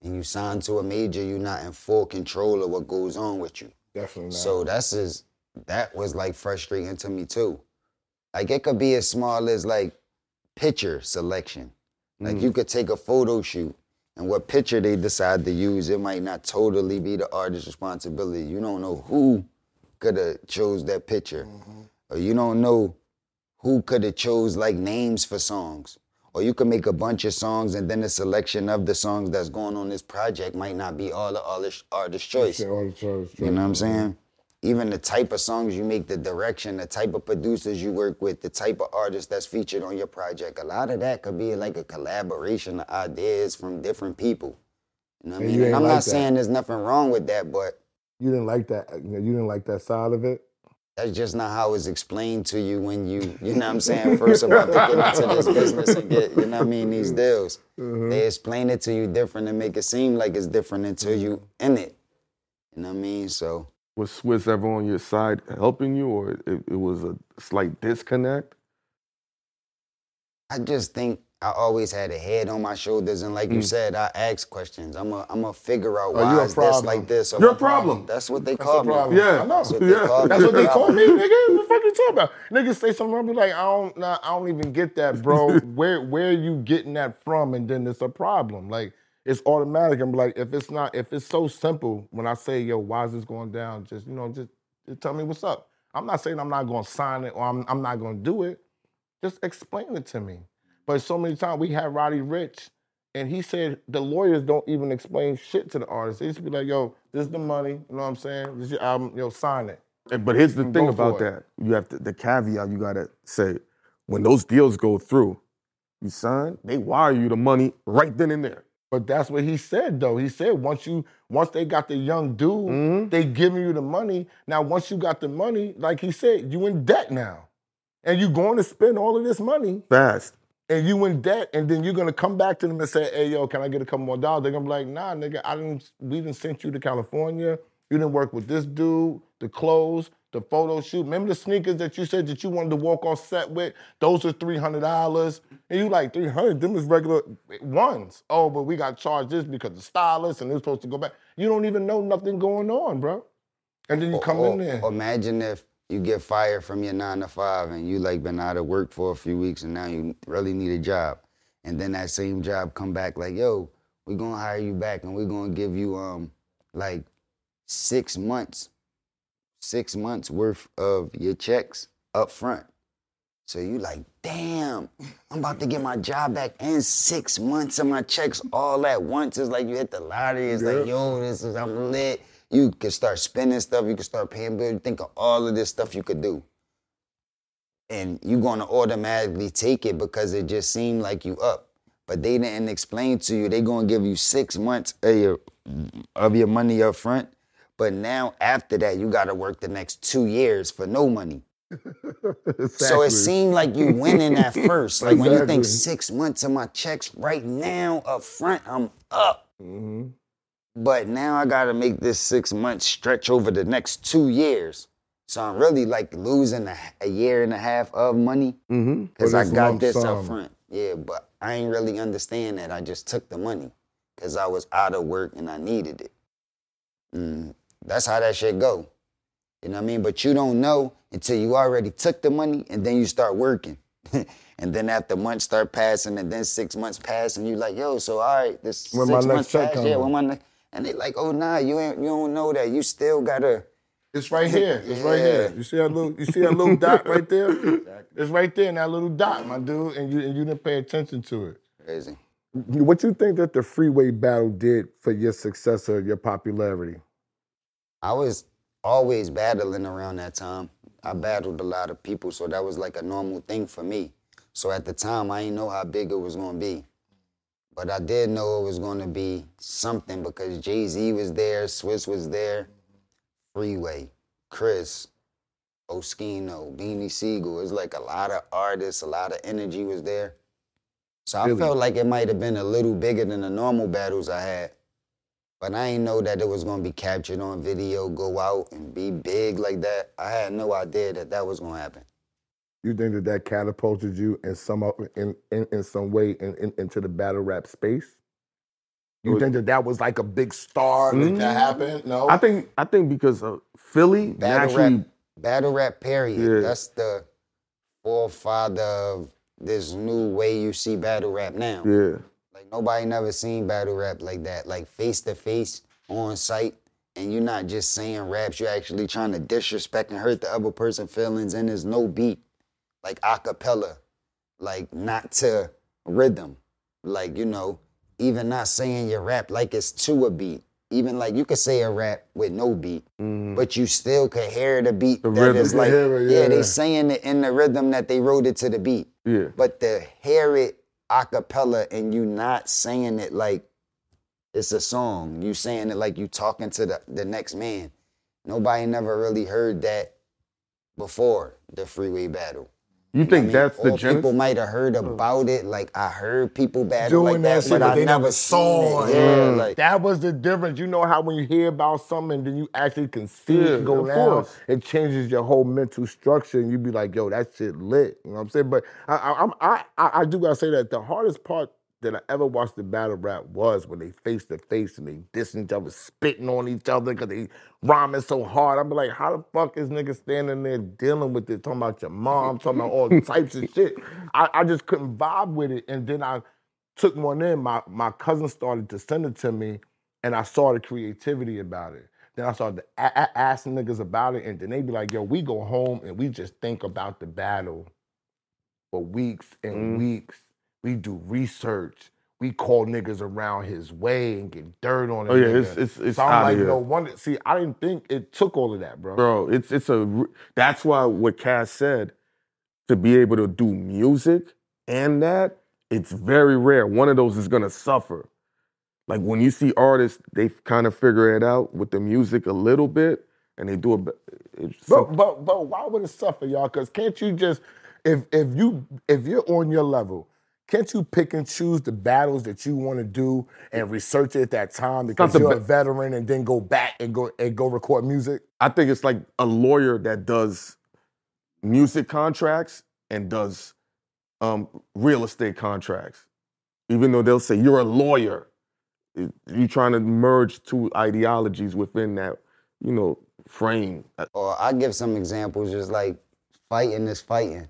and you sign to a major, you're not in full control of what goes on with you. Definitely not. So that's is that was like frustrating to me too. Like it could be as small as like picture selection. Like Mm. you could take a photo shoot and what picture they decide to use, it might not totally be the artist's responsibility. You don't know who could have chose that picture. Or you don't know who could have chose like names for songs. Or you could make a bunch of songs and then the selection of the songs that's going on this project might not be all the artist, artist choice. All the choice, You know what I'm saying? Even the type of songs you make, the direction, the type of producers you work with, the type of artists that's featured on your project. A lot of that could be like a collaboration of ideas from different people. You know what I mean? And I'm like not that. saying there's nothing wrong with that, but You didn't like that. You didn't like that side of it. That's just not how it's explained to you when you, you know what I'm saying, first about to get into this business and get, you know what I mean, these deals. Mm-hmm. They explain it to you different and make it seem like it's different until you in it. You know what I mean? So Was Swizz ever on your side helping you, or it, it was a slight disconnect? I just think I always had a head on my shoulders, and like you said, I ask questions. I'm a, I'm a figure out Mm. Oh, why you a is this like this. or You're a my problem. That's what they That's call the me. problem. Yeah. I know. That's what they call That's me. what they call me, nigga. What the fuck you talking about? Niggas say something, I'll be like, I don't, nah, I don't even get that, bro. where, where are you getting that from? And then it's a problem. Like it's automatic. I'm like, if it's not, if it's so simple, when I say, yo, why is this going down? Just you know, just, just tell me what's up. I'm not saying I'm not gonna sign it or I'm, I'm not gonna do it. Just explain it to me. But so many times we had Roddy Ricch, and he said the lawyers don't even explain shit to the artists. They just be like, yo, this is the money, you know what I'm saying? This is your album, yo, sign it. And- But here's the thing about that. You have to, the caveat you gotta say, when those deals go through, you sign, they wire you the money right then and there. But that's what he said though. He said once you once they got the young dude, Mhm. they giving you the money. Now once you got the money, like he said, you in debt now. And you going to spend all of this money Fast. And you in debt, and then you're gonna come back to them and say, "Hey, yo, can I get a couple more dollars?" They're gonna be like, "Nah, nigga, I didn't. We didn't send you to California. You didn't work with this dude. The clothes, the photo shoot. Remember the sneakers that you said that you wanted to walk off set with? Those are three hundred dollars. And you like three hundred? Them is regular eh, ones. Oh, but we got charged this because the stylist and they're supposed to go back. You don't even know nothing going on, bro. And then you come or, in there. imagine if you get fired from your nine to five and you like been out of work for a few weeks and now you really need a job. And then that same job come back like, yo, we're gonna hire you back and we're gonna give you um like six months, six months worth of your checks up front. So you like, damn, I'm about to get my job back and six months of my checks all at once. It's like you hit the lottery. It's like, yo, this is I'm lit. You can start spending stuff. You can start paying bills. You think of all of this stuff you could do. And you're gonna automatically take it because it just seemed like you up. But they didn't explain to you. They're gonna give you six months of your of your money up front. But now after that, you gotta work the next two years for no money. So it seemed like you winning at first. Like when you think six months of my checks right now up front, I'm up. Mhm. But now I gotta make this six months stretch over the next two years. So I'm really like losing a, a year and a half of money Mm-hmm. because I got this sum. up front. Yeah, but I ain't really understand that. I just took the money because I was out of work and I needed it. Mm, that's how that shit go. You know what I mean? But you don't know until you already took the money and then you start working. and then after months start passing and then six months pass and you're like, yo, so all right, this When six months check pass, yeah, when my next and they like, oh nah, you ain't you don't know that. You still gotta It's right here. It's right here. You see that little you see that little dot right there? It's right there in that little dot, my dude, and you and you didn't pay attention to it. crazy. What you think that the freeway battle did for your success or your popularity? I was always battling around that time. I battled a lot of people, so that was like a normal thing for me. So at the time, I didn't know how big it was gonna be. But I did know it was gonna be something because Jay Z was there, Swizz was there, Freeway, Chris, Oschino, Beanie Sigel. It was like a lot of artists, a lot of energy was there. So I Really? felt like it might have been a little bigger than the normal battles I had. But I didn't know that it was gonna be captured on video, go out and be big like that. I had no idea that that was gonna happen. You think that that catapulted you in some in in, in some way in, in, into the battle rap space? You think that that was like a big star that Mm. that happened? No, I think I think because uh, Philly Battle naturally rap, battle rap. Period. Yeah. That's the forefather of this new way you see battle rap now. yeah. Like nobody never seen battle rap like that. Like face to face on site. And you're not just saying raps, you're actually trying to disrespect and hurt the other person's feelings, and there's no beat. Like a cappella. Like not to rhythm. Like, you know, even not saying your rap like it's to a beat. Even like you could say a rap with no beat, Mhm. but you still could hear the beat. The that rhythm. is like, it, yeah, yeah. they saying it in the rhythm that they wrote it to the beat. Yeah. But to hear it a cappella and you not saying it like it's a song, you saying it like you talking to the, the next man. Nobody never really heard that before the freeway battle. You I think mean, that's the all genesis? people might have heard about it. Like I heard people bad Doing like that that, shit, but but I they never never seen saw it. it. Yeah, Mm. like that was the difference. You know how when you hear about something, then you actually can see Yeah, it go of down. course. It changes your whole mental structure, and you be like, "Yo, that shit lit." You know what I'm saying? But I, I, I, I, I do gotta say that the hardest part that I ever watched the battle rap was when they face to face and they dissing each other, spitting on each other because they rhyming so hard. I'm like, how the fuck is niggas standing there dealing with it, talking about your mom, talking about all types of shit. I, I just couldn't vibe with it, and then I took one in. My my cousin started to send it to me, and I saw the creativity about it. Then I started to a- a- ask niggas about it, and then they'd be like, "Yo, we go home and we just think about the battle for weeks and Mhm. weeks. We do research. We call niggas around his way and get dirt on it. Oh yeah, it's it's it's so I'm like, here. no wonder. See, I didn't think it took all of that, bro. bro. It's it's a. that's why what Cass said to be able to do music and that it's very rare. One of those is gonna suffer. Like when you see artists, they kind of figure it out with the music a little bit, and they do it. It's But but but why would it suffer, y'all? Because can't you just if if you if you're on your level, can't you pick and choose the battles that you want to do and research it at that time because you're a veteran and then go back and go and go record music? I think it's like a lawyer that does music contracts and does um, real estate contracts. Even though they'll say you're a lawyer, you're trying to merge two ideologies within that, you know, frame. Uh, or I give some examples, just like fighting is fighting,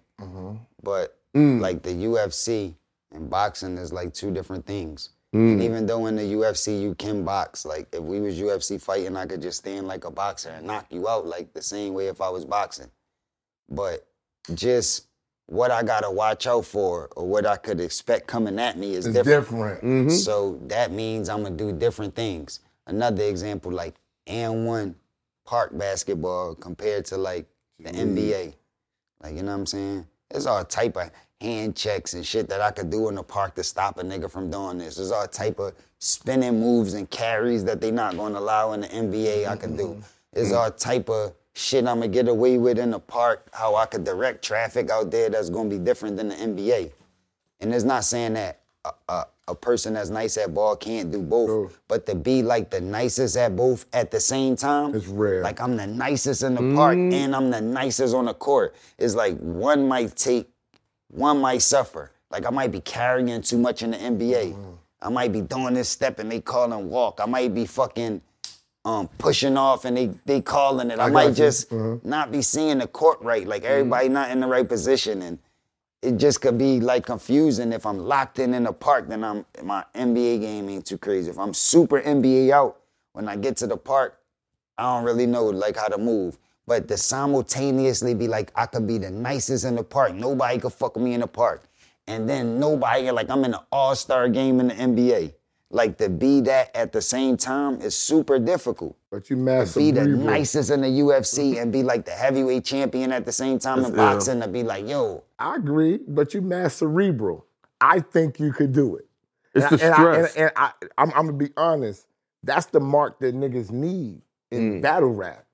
but Mm, like the UFC and boxing is like two different things. mm, And even though in the UFC you can box, like if we was UFC fighting, I could just stand like a boxer and knock you out like the same way if I was boxing. But just what I gotta watch out for or what I could expect coming at me is It's different. different. mhm. So that means I'm gonna do different things. Another example, like and one park basketball compared to like the NBA. Like, you know what I'm saying? It's all type of hand checks and shit that I could do in the park to stop a nigga from doing this. There's all type of spinning moves and carries that they not gonna allow in the NBA I could do. Mm-hmm. There's all type of shit I'm gonna get away with in the park, how I could direct traffic out there that's gonna be different than the NBA. And it's not saying that a, a, a person that's nice at ball can't do both, but to be like the nicest at both at the same time, It's rare. Like I'm the nicest in the park mm-hmm. and I'm the nicest on the court. It's like one might take, one might suffer. Like I might be carrying too much in the NBA. I might be doing this step and they call and walk. I might be fucking um pushing off and they they calling it. I, I might just Uh-huh. not be seeing the court right. Like everybody not in the right position and it just could be like confusing if I'm locked in in the park. Then I'm my NBA game ain't too crazy. If I'm super NBA out, when I get to the park, I don't really know like how to move. But to simultaneously be like, I could be the nicest in the park. Nobody could fuck me in the park. And then nobody, like I'm in an all-star game in the NBA. Like to be that at the same time is super difficult. But you mad Be the cerebral. nicest in the UFC and be like the heavyweight champion at the same time in Yeah. boxing to be like, yo, I agree, but you mad cerebral. I think you could do it. It's and the I, and I- stress. And, I, am I'm gonna be honest. That's the mark that niggas need in Mm. battle rap.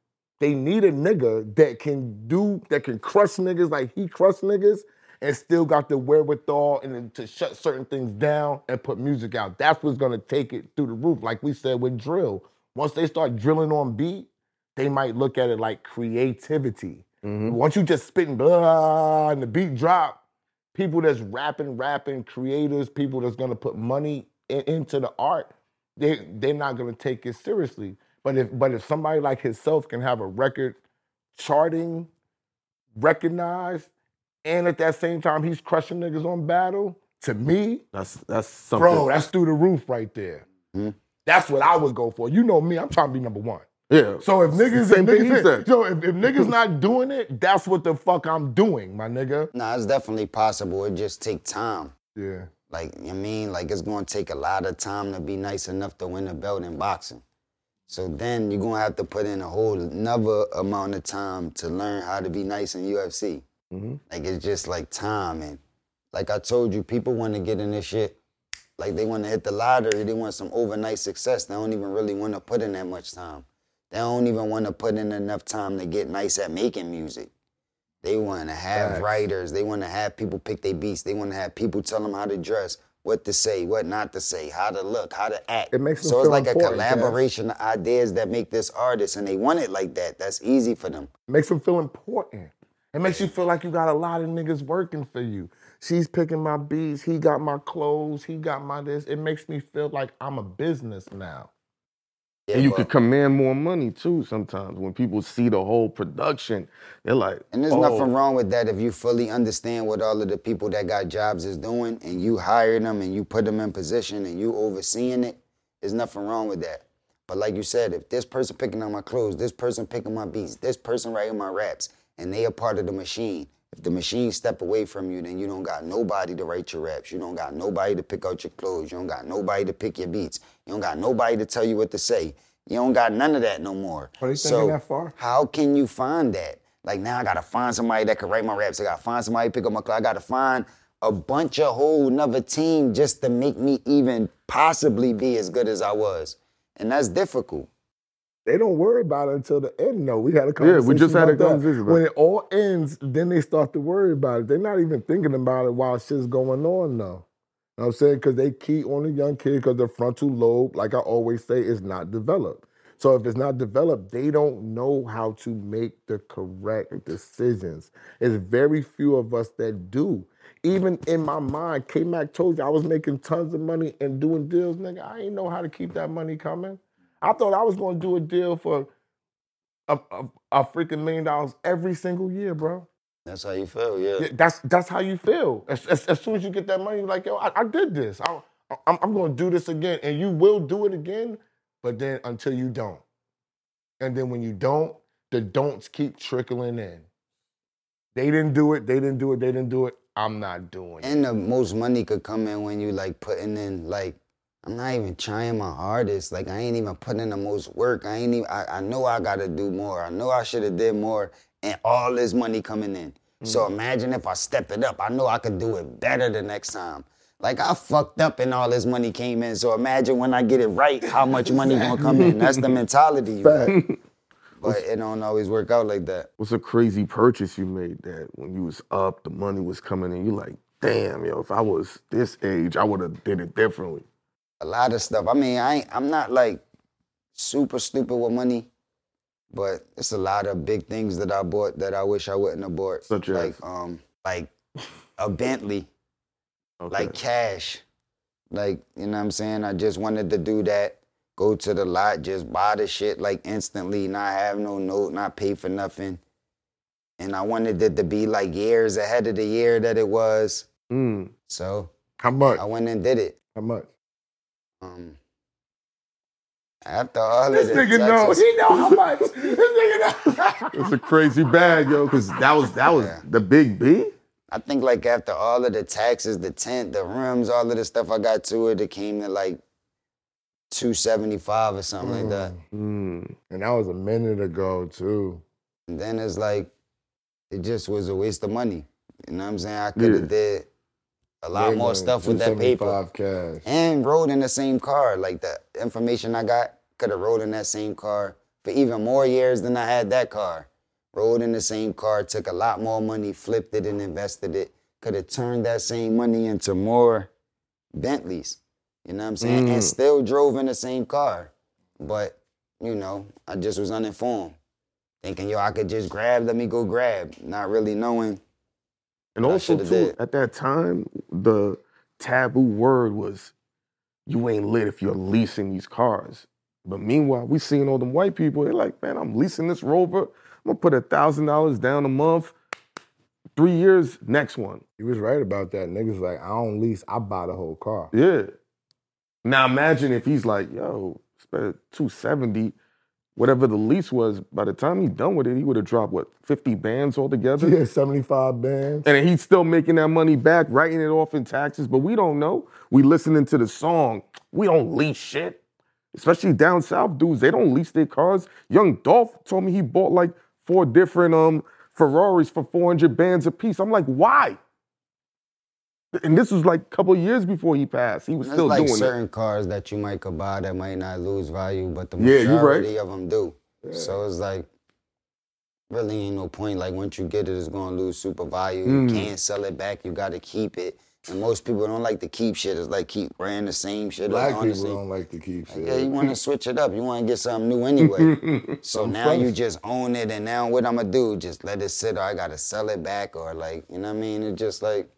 They need a nigga that can do that can crush niggas like he crushed niggas and still got the wherewithal and to shut certain things down and put music out. That's what's gonna take it through the roof. Like we said with drill. Once they start drilling on beat, they might look at it like creativity. Mhm. Once you just spitting blah and the beat drop, people that's rapping, rapping, creators, people that's gonna put money in- into the art, they they're not gonna take it seriously. But if but if somebody like himself can have a record charting, recognized, and at that same time he's crushing niggas on battle, to me, That's that's something. bro, that's through the roof right there. Mhm. That's what I would go for. You know me, I'm trying to be number one. yeah. So if niggas, Same if thing niggas said. so if, if niggas not doing it, that's what the fuck I'm doing, my nigga. nah, it's definitely possible. It just take time. Yeah. Like, you know what I mean? Like, it's gonna take a lot of time to be nice enough to win a belt in boxing. So then you're gonna have to put in a whole another amount of time to learn how to be nice in UFC. Mhm. Like, it's just like time. And like I told you, people wanna get in this shit. Like, they wanna hit the lottery, they want some overnight success. They don't even really wanna put in that much time. They don't even wanna put in enough time to get nice at making music. They want to have writers. They want to have people pick their beats. They want to have people tell them how to dress, what to say, what not to say, how to look, how to act. It makes them so it's like a collaboration of ideas that make this artist, and they want it like that. That's easy for them. makes them feel important. It makes you feel like you got a lot of niggas working for you. She's picking my beats. He got my clothes. He got my this. It makes me feel like I'm a business now. Yeah, and you could command more money too sometimes when people see the whole production. They're like, And there's oh, nothing wrong with that if you fully understand what all of the people that got jobs is doing and you hire them and you put them in position and you overseeing it. There's nothing wrong with that. But like you said, if this person picking out my clothes, this person picking my beats, this person writing my raps, and they are part of the machine. If the machine step away from you, then you don't got nobody to write your raps. You don't got nobody to pick out your clothes. You don't got nobody to pick your beats. You don't got nobody to tell you what to say. You don't got none of that no more. Are they thinking that far? How can you find that? Like now I gotta find somebody that can write my raps. I gotta find somebody to pick up my clothes. I gotta find a bunch of whole another team just to make me even possibly be as good as I was. And that's difficult. They don't worry about it until the end, No, We had a conversation. Yeah, we just had a conversation When it all ends, then they start to worry about it. They're not even thinking about it while shit's going on, though. You know what I'm saying? Because they key on the young kid because the frontal lobe, like I always say, is not developed. So if it's not developed, they don't know how to make the correct decisions. It's very few of us that do. Even in my mind, K Mac told you I was making tons of money and doing deals, nigga. I ain't know how to keep that money coming. I thought I was gonna do a deal for a, a, a freaking million dollars every single year, bro. That's how you feel, yeah. Yeah, That's that's how you feel. As, as, as soon as you get that money, you're like, yo, I, I did this. I, I'm, I'm gonna do this again, and you will do it again. But then until you don't, and then when you don't, the don'ts keep trickling in. They didn't do it. They didn't do it. They didn't do it. I'm not doing it. And the most money could come in when you like putting in like I'm not even trying my hardest. Like I ain't even putting in the most work. I ain't even I, I know I gotta do more. I know I should have did more and all this money coming in. So mm. imagine if I step it up. I know I could do it better the next time. Like I fucked up and all this money came in. So imagine when I get it right, how much money gonna come in. That's the mentality. Fact. But it don't always work out like that. what's a crazy purchase you made that when you was up, the money was coming in, you like, damn, yo, if I was this age, I would have did it differently. A lot of stuff. I mean, I ain't, I'm not like super stupid with money, but it's a lot of big things that I bought that I wish I wouldn't have bought. Such like as? um like a Bentley, Okay. like cash. Like, you know what I'm saying? I just wanted to do that. go to the lot, just buy the shit like instantly, not have no note, not pay for nothing. And I wanted it to be like years ahead of the year that it was. Mm. So How much? I went and did it. How much? Um, after all This of the nigga knows He know how much. This nigga know. It's a crazy bag, yo, because that was that was Yeah. the big B. I think like after all of the taxes, the tent, the rims, all of the stuff I got to it, it came to like two seventy five or something like that. Mm. And that was a minute ago too. And then it's like it just was a waste of money. You know what I'm saying? I could have Yeah. did a lot more stuff with that paper 275 cash. and rode in the same car. Like the information I got could have rode in that same car for even more years than I had that car. Rode in the same car, took a lot more money, flipped it and invested it. Could have turned that same money into more Bentleys. You know what I'm saying? And Mm. still drove in the same car. But, you know, I just was uninformed. Thinking, yo, I could just grab, let me go grab. Not really knowing. And I also too, did. at that time, the taboo word was you ain't lit if you're leasing these cars. But meanwhile, we seeing all them white people, they're like, man, I'm leasing this Rover. I'm gonna put a thousand dollars down a month. Three years, next one. He was right about that. Niggas like, I don't lease, I buy the whole car. Yeah. Now imagine if he's like, yo, spent 270, whatever the lease was, by the time he's done with it, he would have dropped what, 50 bands altogether? Yeah, 75 bands. And he's still making that money back, writing it off in taxes, but we don't know. We listening to the song. We don't lease shit. Especially down south dudes, they don't lease their cars. Young Dolph told me he bought like four different um Ferraris for 400 bands a piece. I'm like, why? And this was like a couple years before he passed. He was There's still like doing certain cars that you might could buy that might not lose value, but the Yeah, you right. majority of them do. So it's like really ain't no point. Like once you get it, it's gonna lose super value. Mm. You can't sell it back. You got to keep it. And most people don't like to keep shit. It's like keep wearing the same shit. Black the people don't like to keep Like, shit. yeah, you want to switch it up. You want to get something new anyway. so I'm now you just own it, and now what I'm gonna do? Just let it sit, or I gotta sell it back, or like you know what I mean? It's just like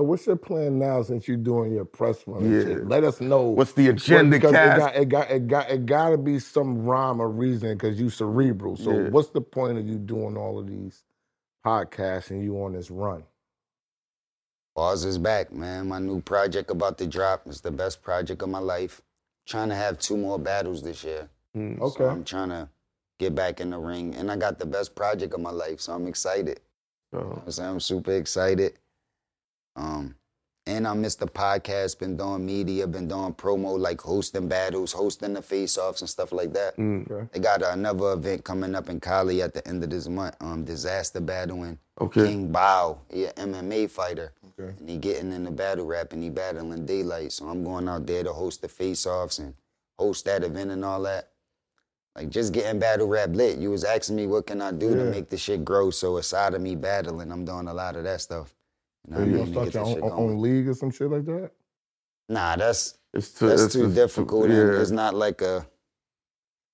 So what's your plan now since you're doing your press run? Yeah. shit? Let us know. What's the agenda, because Cass? It got, it got it got it got to be some rhyme or reason because you cerebral. So Yeah. what's the point of you doing all of these podcasts and you on this run? Bars is back, man. My new project about to drop. It's the best project of my life. Trying to have two more battles this year. Mm. Okay. So I'm trying to get back in the ring. And I got the best project of my life, so I'm excited. So, I'm saying I'm super excited. Um, and I missed the podcast, been doing media, been doing promo, like hosting battles, hosting the face-offs and stuff like that. mm. Okay. They got another event coming up in Cali at the end of this month. Um, Dizaster battling. Okay. King Bao, he an MMA fighter. Okay. And he getting in the battle rap and he battling Daylyt. So I'm going out there to host the face-offs and host that event and all that. Like just getting battle rap lit. You was asking me what can I do to make the shit grow. So aside of me battling, I'm doing a lot of that stuff. You know So what I you gonna start your own, own league or some shit like that? Nah, that's It's too, that's it's- too it's difficult. and yeah. It's not like a.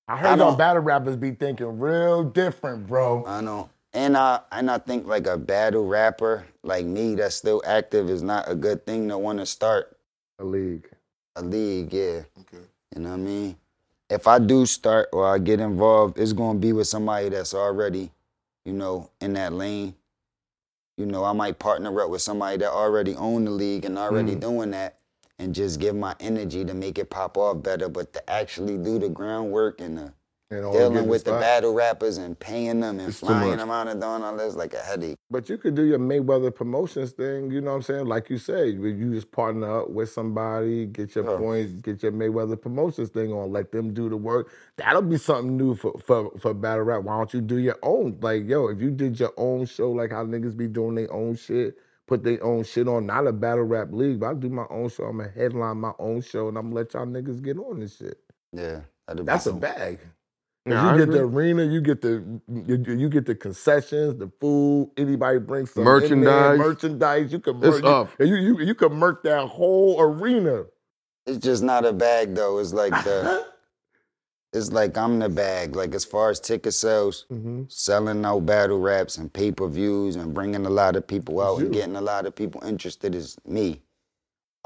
I heard y'all battle rappers be thinking real different, bro. I know. And I and I think like a battle rapper like me that's still active is not a good thing to want to start A league. a league, yeah. Okay. You know what I mean? If I do start or I get involved, it's gonna be with somebody that's already, you know, in that lane. You know, I might partner up with somebody that already own the league and already Mm. doing that and just give my energy to make it pop off better. But to actually do the groundwork and the And all get dealing with the spot. battle rappers and paying them and It's flying them out and doing all this like a headache. But you could do your Mayweather promotions thing, you know what I'm saying? Like you said, you just partner up with somebody, get your Yeah. points, get your Mayweather promotions thing on, let them do the work. That'll be something new for, for, for battle rap. Why don't you do your own? Like, yo, if you did your own show, like how niggas be doing their own shit, put their own shit on, not a battle rap league, but I do my own show. I'm gonna headline my own show and I'm gonna let y'all niggas get on this shit. Yeah. That's a bag. 'Cause Yeah, I you get the arena, you get the you, you get the concessions, the food. Anybody brings some in there, Merchandise. merchandise. You can It's merch, up. You, you you can merch that whole arena. It's just not a bag though. It's like the it's like I'm the bag. Like as far as ticket sales, Mm-hmm. selling out battle raps and pay per views and bringing a lot of people out and getting a lot of people interested is me.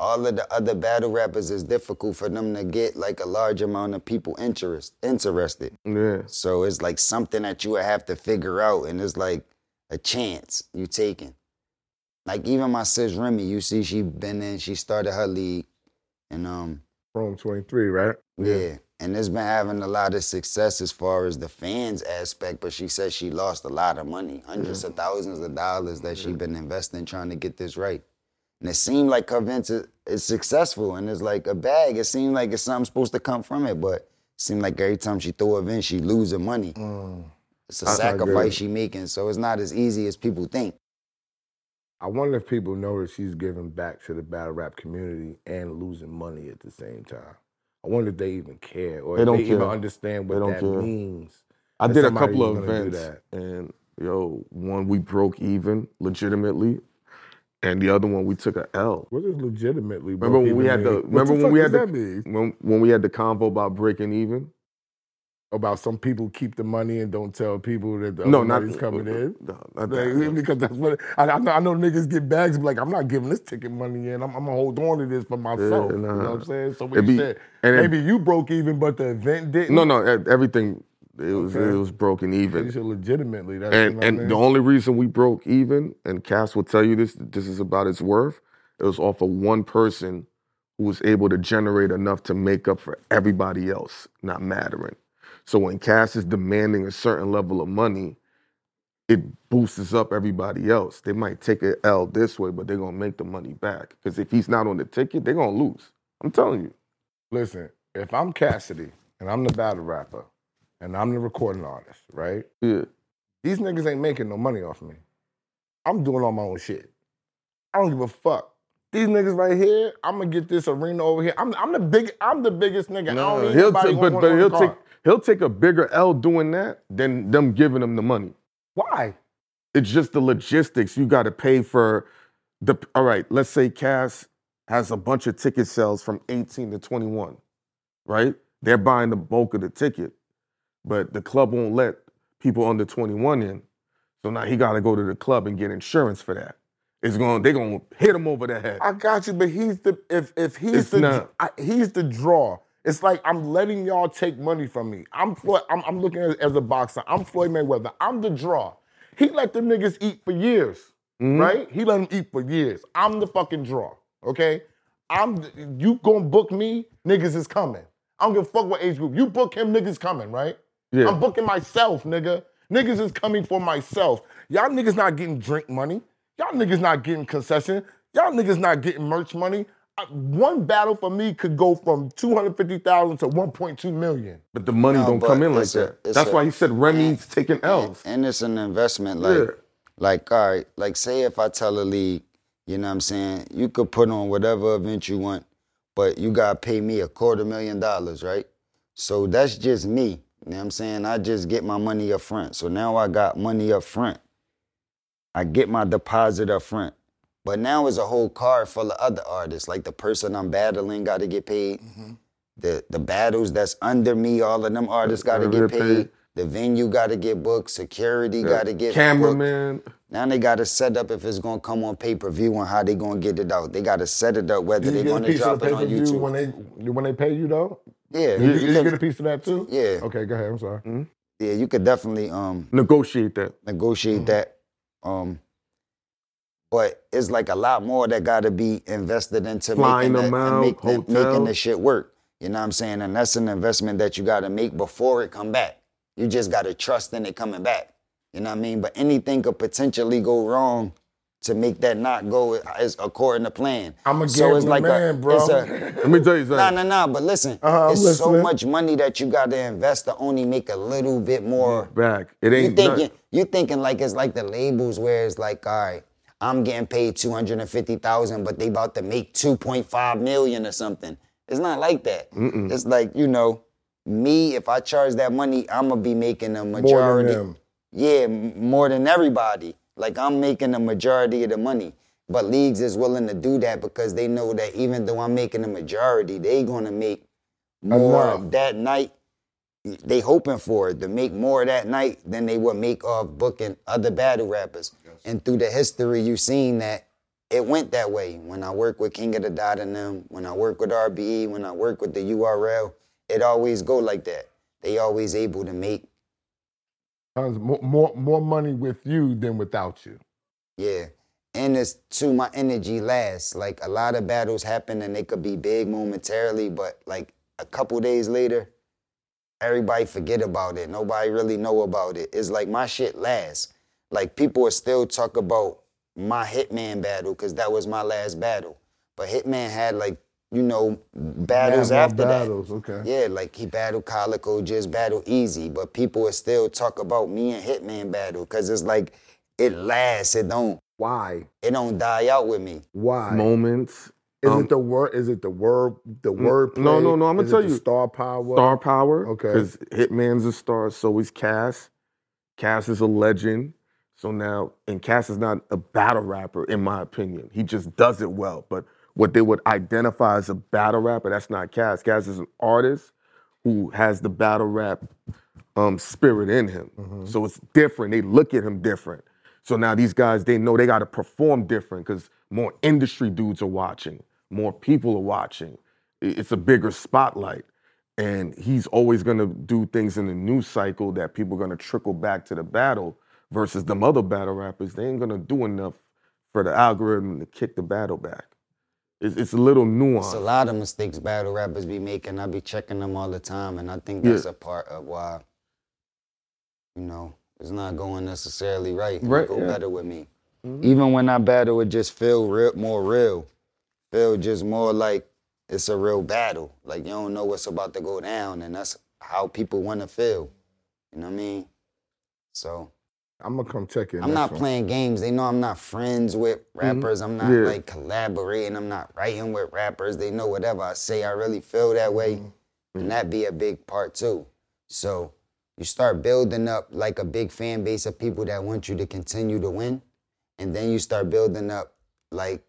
All of the other battle rappers is difficult for them to get like a large amount of people interest interested. Yeah. So it's like something that you would have to figure out, and it's like a chance you taking. Like even my sis Remy, you see, she been in, she started her league, and um, Chrome 23, right? yeah. And it's been having a lot of success as far as the fans aspect, but she says she lost a lot of money, 100s of thousands of dollars that she been investing trying to get this right. And it seemed like her event is, is successful and it's like a bag. It seemed like it's something supposed to come from it, but it seemed like every time she throw a event, she losing money. It's a Mm. That's not sacrifice she making, so it's not as easy as people think. I wonder if people know that she's giving back to the battle rap community and losing money at the same time. I wonder if they even care or They if don't they even understand what don't that care. means. I did a couple of gonna do events, and yo, one we broke even legitimately, and the other one we took a L. What is legitimately? Remember when we had the mean? Remember the when we had the when, when we had the convo about breaking even? about some people keep the money and don't tell people that the no, not money's coming uh, uh, in. No, not Like, that. because that's what I, I, know, I know niggas get bags but like I'm not giving this ticket money in. I'm, I'm gonna hold on to this for myself. You know what. I'm saying? So you be- said, and it- maybe you broke even, but the event didn't. No, no, everything it was Okay. it was broken even. legitimately. That's, you And I and mean? the only reason we broke even, and Cass will tell you this, this is about its worth. It was off of one person who was able to generate enough to make up for everybody else not mattering. So when Cass is demanding a certain level of money, it boosts up everybody else. They might take an L this way, but they're gonna make the money back. Because if he's not on the ticket, they're gonna lose. I'm telling you. Listen, if I'm Cassidy and I'm the battle rapper and I'm the recording artist, right? Yeah. These niggas ain't making no money off me. I'm doing all my own shit. I don't give a fuck. These niggas right here, I'm gonna get this arena over here. I'm, I'm the big, I'm the biggest nigga. I don't he'll take, but, but he'll take he'll take a bigger L doing that than them giving him the money. Why? It's just the logistics. You got to pay for the. All right, let's say Cass has a bunch of ticket sales from 18 to 21, right? They're buying the bulk of the ticket, but the club won't let people under 21 in. So now he got to go to the club and get insurance for that. It's going. They're going to hit him over the head. I got you, but he's the if if he's It's the not. I, he's the draw. It's like I'm letting y'all take money from me. I'm Floyd, I'm, I'm looking at as a boxer. I'm Floyd Mayweather. I'm the draw. He let them niggas eat for years, Mhm. right? He let them eat for years. I'm the fucking draw. Okay, I'm. You gonna book me? Niggas is coming. I don't give a fuck what age group. You book him, niggas coming, right? Yeah. I'm booking myself, nigga. Niggas is coming for myself. Y'all niggas not getting drink money. Y'all niggas not getting concession. Y'all niggas not getting merch money. Uh, One battle for me could go from 250,000 to 1.2 million. But the money No, don't come in like a- that. That's a- why he said Remy's taking L's. And it's an investment. Like, Yeah. like, all right, like say if I tell a league, you know what I'm saying, you could put on whatever event you want, but you gotta pay me a quarter million dollars, right? So that's just me. You know what I'm saying? I just get my money up front. So now I got money up front. I get my deposit up front. But now it's a whole card full of other artists. Like the person I'm battling gotta get paid. Mm-hmm. The the battles that's under me, all of them artists gotta Gotta get get paid. paid. The venue gotta get booked. Security gotta get booked. cameraman. Now they gotta set up if it's gonna come on pay per view and how they gonna get it out. They gotta set it up whether they get a gonna piece of drop the it on pay-per-view YouTube. when they when they pay you though? yeah, You, you, you could- get a piece of that too? yeah, Okay, go ahead. I'm sorry. yeah. You could definitely um Negotiate that. negotiate that. Um, but it's like a lot more that got to be invested into Flying making, them the, and out, make making the shit work. You know what I'm saying? And that's an investment that you got to make before it come back. You just got to trust in it coming back. You know what I mean? But anything could potentially go wrong to make that not go as according to plan. I'm a so it's like man, a, bro. It's a, Let me tell you something. Nah, nah, nah. But listen, Uh-huh, I'm it's so much money that you got to invest to only make a little bit more. Back. It You ain't thinking nothing. you thinking like it's like the labels where it's like, all right, I'm getting paid two hundred and fifty thousand, but they about to make two point five million or something. It's not like that. It's like you know, me if I charge that money, I'm gonna be making a majority. Yeah, more than everybody. Like I'm making a majority of the money. But leagues is willing to do that because they know that even though I'm making the majority, they gonna make more Enough. that night. They hoping for it to make more that night than they would make off booking other battle rappers. And through the history, you've seen that it went that way. When I work with King of the Dot and them, when I work with RBE, when I work with the URL, it always go like that. They always able to make more, more more money with you than without you. Yeah. And it's to my energy lasts. Like a lot of battles happen and they could be big momentarily, but like a couple days later, everybody forget about it. Nobody really know about it. It's like my shit lasts. Like people are still talk about my Hitman battle, because that was my last battle. But Hitman had like, you know, battles Yeah, more after that. battles, okay. Yeah, like he battled Calicoe, just battle easy. But people will still talk about me and Hitman battle because it's like it lasts. It don't Why? it don't die out with me. Why? Moments. Is Um, it the word? Is it the word? The N- word? no, no, no, I'ma Is it tell the you. Star power. Star power. Okay. Because Hitman's a star, so is Cass. Cass is a legend. So now, and Cass is not a battle rapper, in my opinion. He just does it well. But what they would identify as a battle rapper, that's not Cass. Cass is an artist who has the battle rap um, spirit in him. Mm-hmm. So it's different. They look at him different. So now these guys, they know they got to perform different because more industry dudes are watching, more people are watching. It's a bigger spotlight. And he's always gonna do things in the news cycle that people are gonna trickle back to the battle versus them other battle rappers. They ain't gonna do enough for the algorithm to kick the battle back. It's, it's a little nuance. It's a lot of mistakes battle rappers be making. I be checking them all the time, and I think Yeah. that's a part of why, you know, it's not going necessarily right. Right, go yeah. better with me. Mm-hmm. Even when I battle, it just feel real, more real. Feel just more like it's a real battle. Like you don't know what's about to go down, and that's how people want to feel. You know what I mean? So I'm gonna come check it. I'm not playing games. They know I'm not friends with mm-hmm. rappers. I'm not Yeah. like collaborating. I'm not writing with rappers. They know whatever I say, I really feel that way. Mm-hmm. And mm-hmm. that be a big part too. So you start building up like a big fan base of people that want you to continue to win. And then you start building up like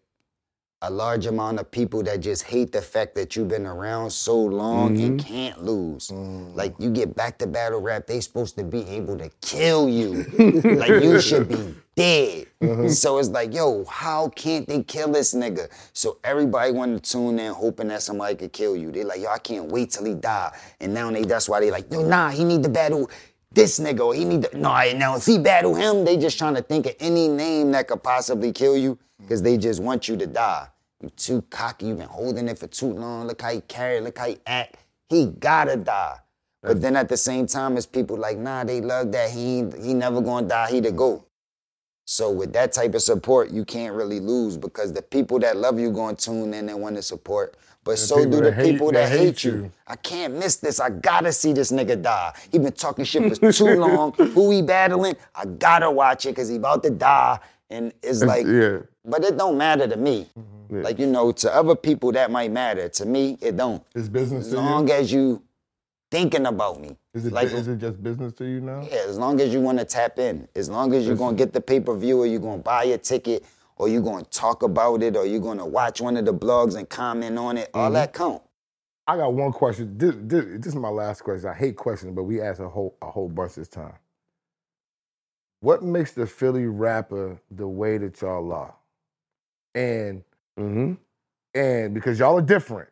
a large amount of people that just hate the fact that you've been around so long and mm-hmm. can't lose. Mm. Like you get back to battle rap, they supposed to be able to kill you. like you should be dead. Uh-huh. So it's like, yo, how can't they kill this nigga? So everybody wanted to tune in hoping that somebody could kill you. They like, yo, I can't wait till he die. And now they that's why they like, yo, nah, he need to battle this nigga he need to no I now if he battle him, they just trying to think of any name that could possibly kill you because they just want you to die. You too cocky, You've been holding it for too long. Look how he carry, look how he act. He gotta die. But then at the same time, it's people like, nah, they love that. He he never gonna die, he the GOAT. So with that type of support, you can't really lose because the people that love you gonna tune in and want to support. But so do the hate- people that that, hate hate you. you. I can't miss this. I gotta see this nigga die. He been talking shit for too long. Who he battling? I gotta watch it because he about to die. And it's like, yeah. But it don't matter to me. Mm-hmm. Like you know, to other people that might matter. To me, it don't. It's business As to long you. as you thinking about me. Is it like is it just business to you now? yeah, as long as you want to tap in, as long as you're gonna get the pay per view, or you're gonna buy a ticket, or you're gonna talk about it, or you're gonna watch one of the blogs and comment on it, all that count. I got one question. This, this, this is my last question. I hate questions, but we ask a whole a whole bunch this time. What makes the Philly rapper the way that y'all are? And Mm-hmm. and because y'all are different.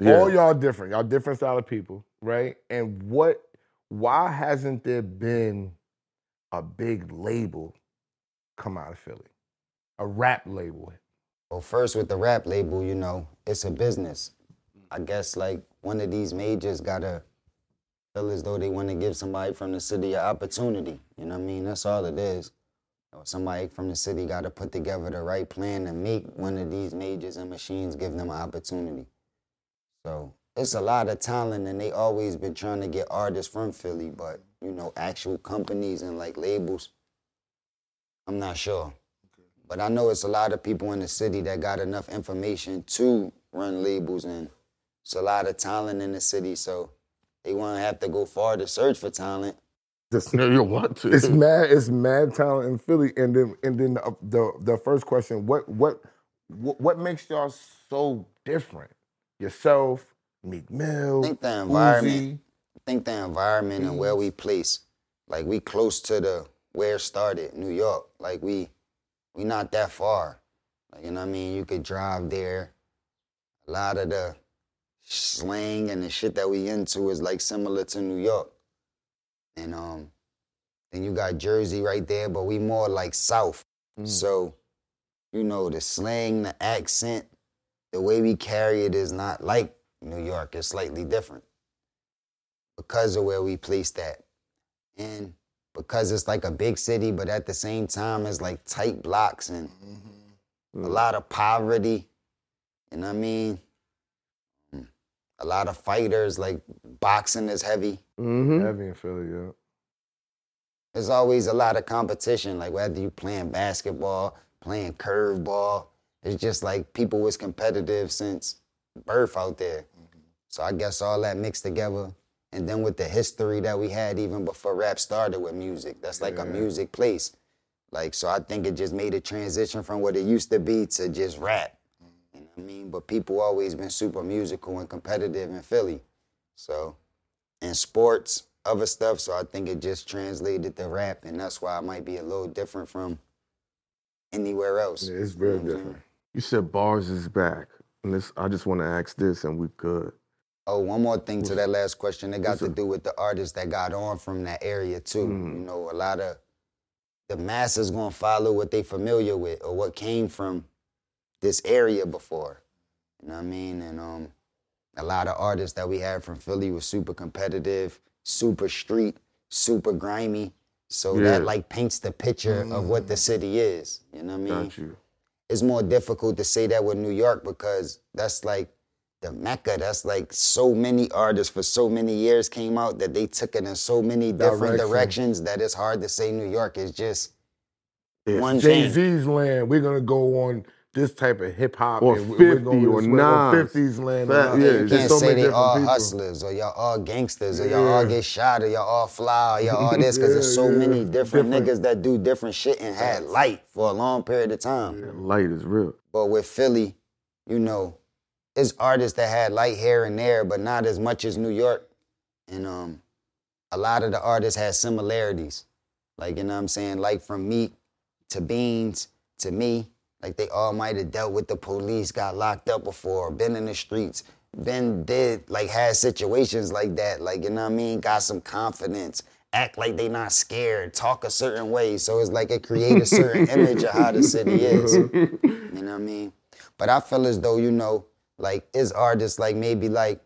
Yeah. All y'all different. Y'all different style of people, right? And what why hasn't there been a big label come out of Philly? A rap label. Well, first with the rap label, you know, it's a business. I guess like one of these majors gotta feel as though they want to give somebody from the city an opportunity. You know what I mean? That's all it is. Or somebody from the city gotta put together the right plan to make one of these majors and machines give them an opportunity. So it's a lot of talent, and they always been trying to get artists from Philly, but you know, actual companies and like labels, I'm not sure. But I know it's a lot of people in the city that got enough information to run labels, and it's a lot of talent in the city, so they won't have to go far to search for talent. Just No, you want to. it's mad it's mad talent in Philly. And then and then the the, the first question, what what what what makes y'all so different? Yourself, Meek Mill, I think the environment. Uzi. Think the environment and where we place, like we close to the where it started, New York. Like we, we not that far. Like, you know what I mean? You could drive there. A lot of the slang and the shit that we into is like similar to New York. And um, then you got Jersey right there, but we more like South. Mm. So, you know, the slang, the accent, the way we carry it is not like New York. It's slightly different because of where we place that. And because it's like a big city, but at the same time, it's like tight blocks and a lot of poverty. You know what I mean? Mm. A lot of fighters, like boxing is heavy. Mm-hmm. Heavy in Philly, yeah. There's always a lot of competition, like whether you playing basketball, playing curveball. It's just like people was competitive since birth out there. So I guess all that mixed together. And then with the history that we had even before rap started with music, that's like a music place. Like, so I think it just made a transition from what it used to be to just rap. You know what I mean? But people always been super musical and competitive in Philly. So, and sports, other stuff. So I think it just translated to rap, and that's why it might be a little different from anywhere else. Yeah, it's very You know different. You said bars is back. And this I just want to ask this and we good. Oh, one more thing to that last question. It got to do with the artists that got on from that area too. Mm. You know, a lot of the masses gonna follow what they familiar with or what came from this area before. You know what I mean? And um, a lot of artists that we had from Philly was super competitive, super street, super grimy. So Yeah. that like paints the picture of what the mm. city is. You know what I mean? Got you. it's more difficult to say that with New York because that's like the mecca. That's like so many artists for so many years came out that they took it in so many different Direction. directions that it's hard to say New York is just Yeah. one Jay thing. Z's land, we're gonna go on this type of hip hop Or and 50 we're going or this way, or Nas. 50s land. Fact, yeah, You can't so say they all people. hustlers or y'all all gangsters or y'all all get shot or y'all all fly or y'all all this because there's so yeah. many different, Different. niggas that do different shit and had light for a long period of time. Light is real. But with Philly, you know, it's artists that had light hair and there, but not as much as New York. And um, a lot of the artists had similarities. Like, you know what I'm saying? Like from Meek to Beans to me. Like they all might have dealt with the police, got locked up before, been in the streets, been did, like had situations like that. Like, you know what I mean? Got some confidence. Act like they not scared, talk a certain way. So it's like it create a certain image of how the city is. You know what I mean? But I feel as though, you know, like it's artists like maybe like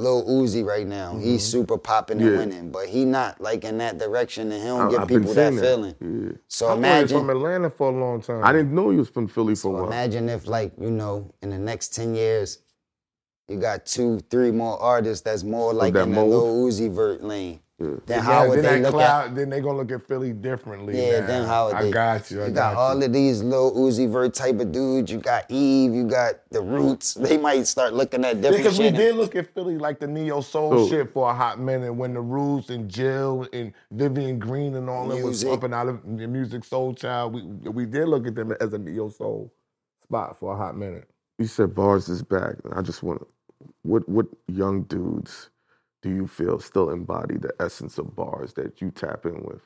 Lil Uzi right now. He's mm-hmm. super popping and Yeah. winning, but he not like in that direction and he don't I- give I've people that saying feeling. Yeah. So I thought he was from imagine Atlanta for a long time. I didn't know you was from Philly for a so while. imagine if like, you know, in the next 10 years, you got two, three more artists that's more like that in the mold? Lil Uzi Vert lane. Yeah. Then Yeah, how would then they that look cloud, at then they gonna look at Philly differently. Yeah, now. then how would I they? got you. I You got, got all you. of these Lil Uzi Vert type of dudes. You got Eve. You got the Roots. They might start looking at different Because we did look at Philly like the neo soul So- shit for a hot minute when the Roots and Jill and Vivian Green and all them was Music. pumping out of the Musiq Soulchild. We we did look at them as a neo soul spot for a hot minute. You said bars is back. I just want to, what what young dudes do you feel still embody the essence of bars that you tap in with?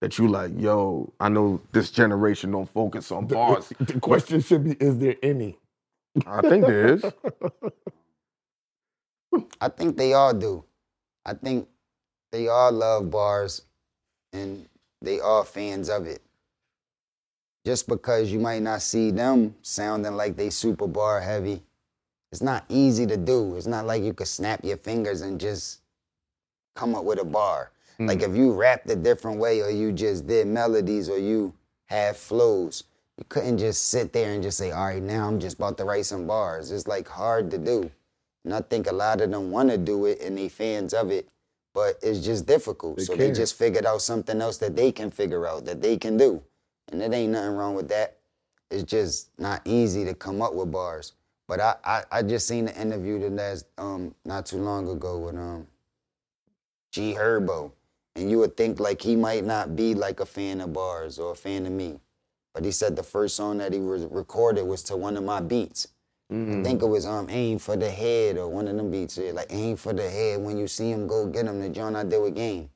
That you like, yo, I know this generation don't focus on bars. The question should be: Is there any? I think there is. I think they all do. I think they all love bars and they all fans of it. Just because you might not see them sounding like they super bar heavy, it's not easy to do. It's not like you could snap your fingers and just come up with a bar. Hmm. Like if you rapped a different way or you just did melodies or you had flows, you couldn't just sit there and just say, all right, now I'm just about to write some bars. It's like hard to do. And I think a lot of them want to do it and they fans of it, but it's just difficult. They so they can't. just figured out something else that they can figure out, that they can do. And it ain't nothing wrong with that. It's just not easy to come up with bars. But I, I, I just seen the interview that um not too long ago with um G Herbo. And you would think like he might not be like a fan of bars or a fan of me. But he said the first song that he was recorded was to one of my beats. I think it was um aim for the head or one of them beats like aim for the head. When you see him, go get him. The joint I did with Game.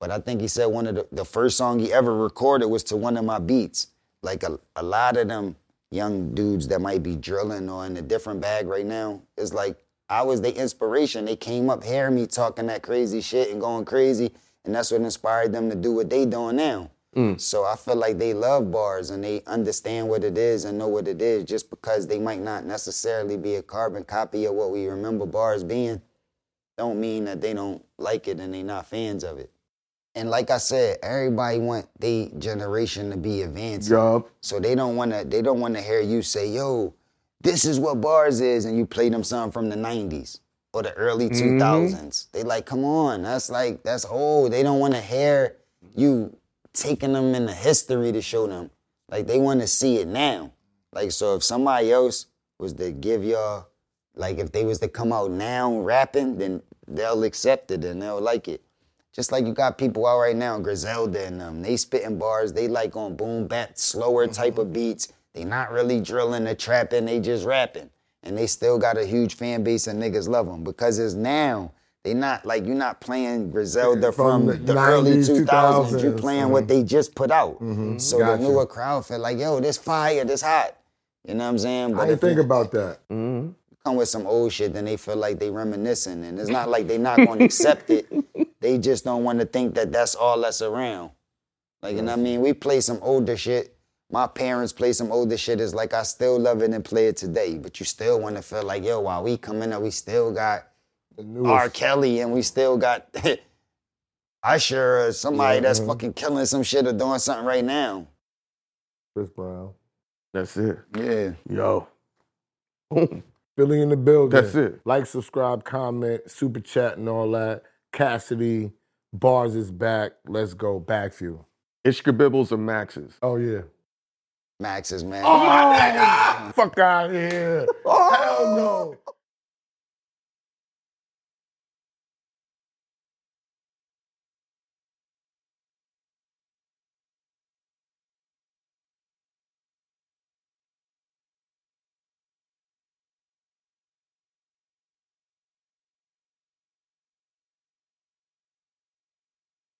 But I think he said one of the, the first song he ever recorded was to one of my beats. like a, a lot of them young dudes that might be drilling or in a different bag right now, it's like I was the inspiration. They came up hearing me talking that crazy shit and going crazy, and that's what inspired them to do what they doing now. Mm. So I feel like they love bars and they understand what it is and know what it is just because they might not necessarily be a carbon copy of what we remember bars being don't mean that they don't like it and they not fans of it. And like I said, everybody want they generation to be advanced. Yup. So they don't wanna they don't wanna hear you say, yo, this is what bars is, and you play them something from the 90s or the early mm-hmm. 2000s. They like, come on, that's like that's old. They don't wanna hear you taking them in the history to show them. Like they wanna see it now. Like so if somebody else was to give y'all like if they was to come out now rapping, then they'll accept it and they'll like it. Just like you got people out right now, Griselda and them, they spitting bars, they like on boom bap, slower mm-hmm. type of beats. They not really drilling or trapping, they just rapping. And they still got a huge fan base and niggas love them because it's now. They not like you're not playing Griselda From from, the the, early 90s, 2000s. You're 2000s, playing what they just put out. Mm-hmm. So Gotcha. the newer crowd feel like, yo, this fire, this hot. You know what I'm saying? I didn't think you- about that. come with some old shit, then they feel like they reminiscing, and it's not like they not going to accept it. They just don't want to think that that's all that's around. Like you know what I mean? We play some older shit. My parents play some older shit. It's like I still love it and play it today, but you still want to feel like yo, while we coming up, we still got The. R. Kelly, and we still got Usher or somebody that's uh-huh. fucking killing some shit or doing something right now. Chris Brown. That's it. Yeah. Yo. Boom. Philly in the building. That's it. Like, subscribe, comment, super chat, and all that. Cassidy, bars is back. Let's go. Backview. Ishkabibble's or Maxes? Oh yeah. Max's man. Oh my nigga! Fuck out of here. Oh! Hell no.